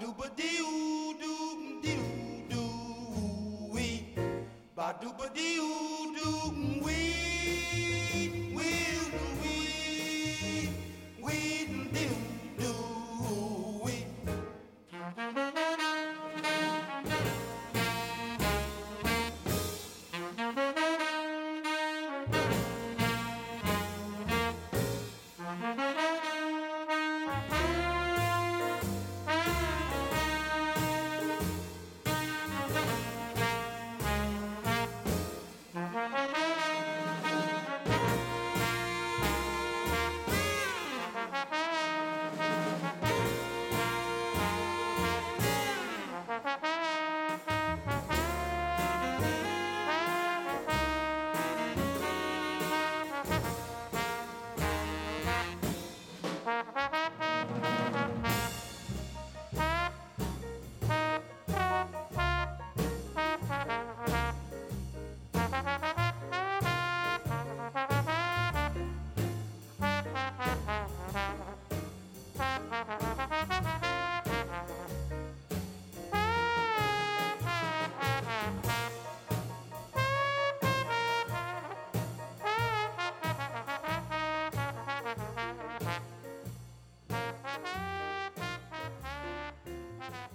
dooba doo doo doo doo wee, ba dooba doo.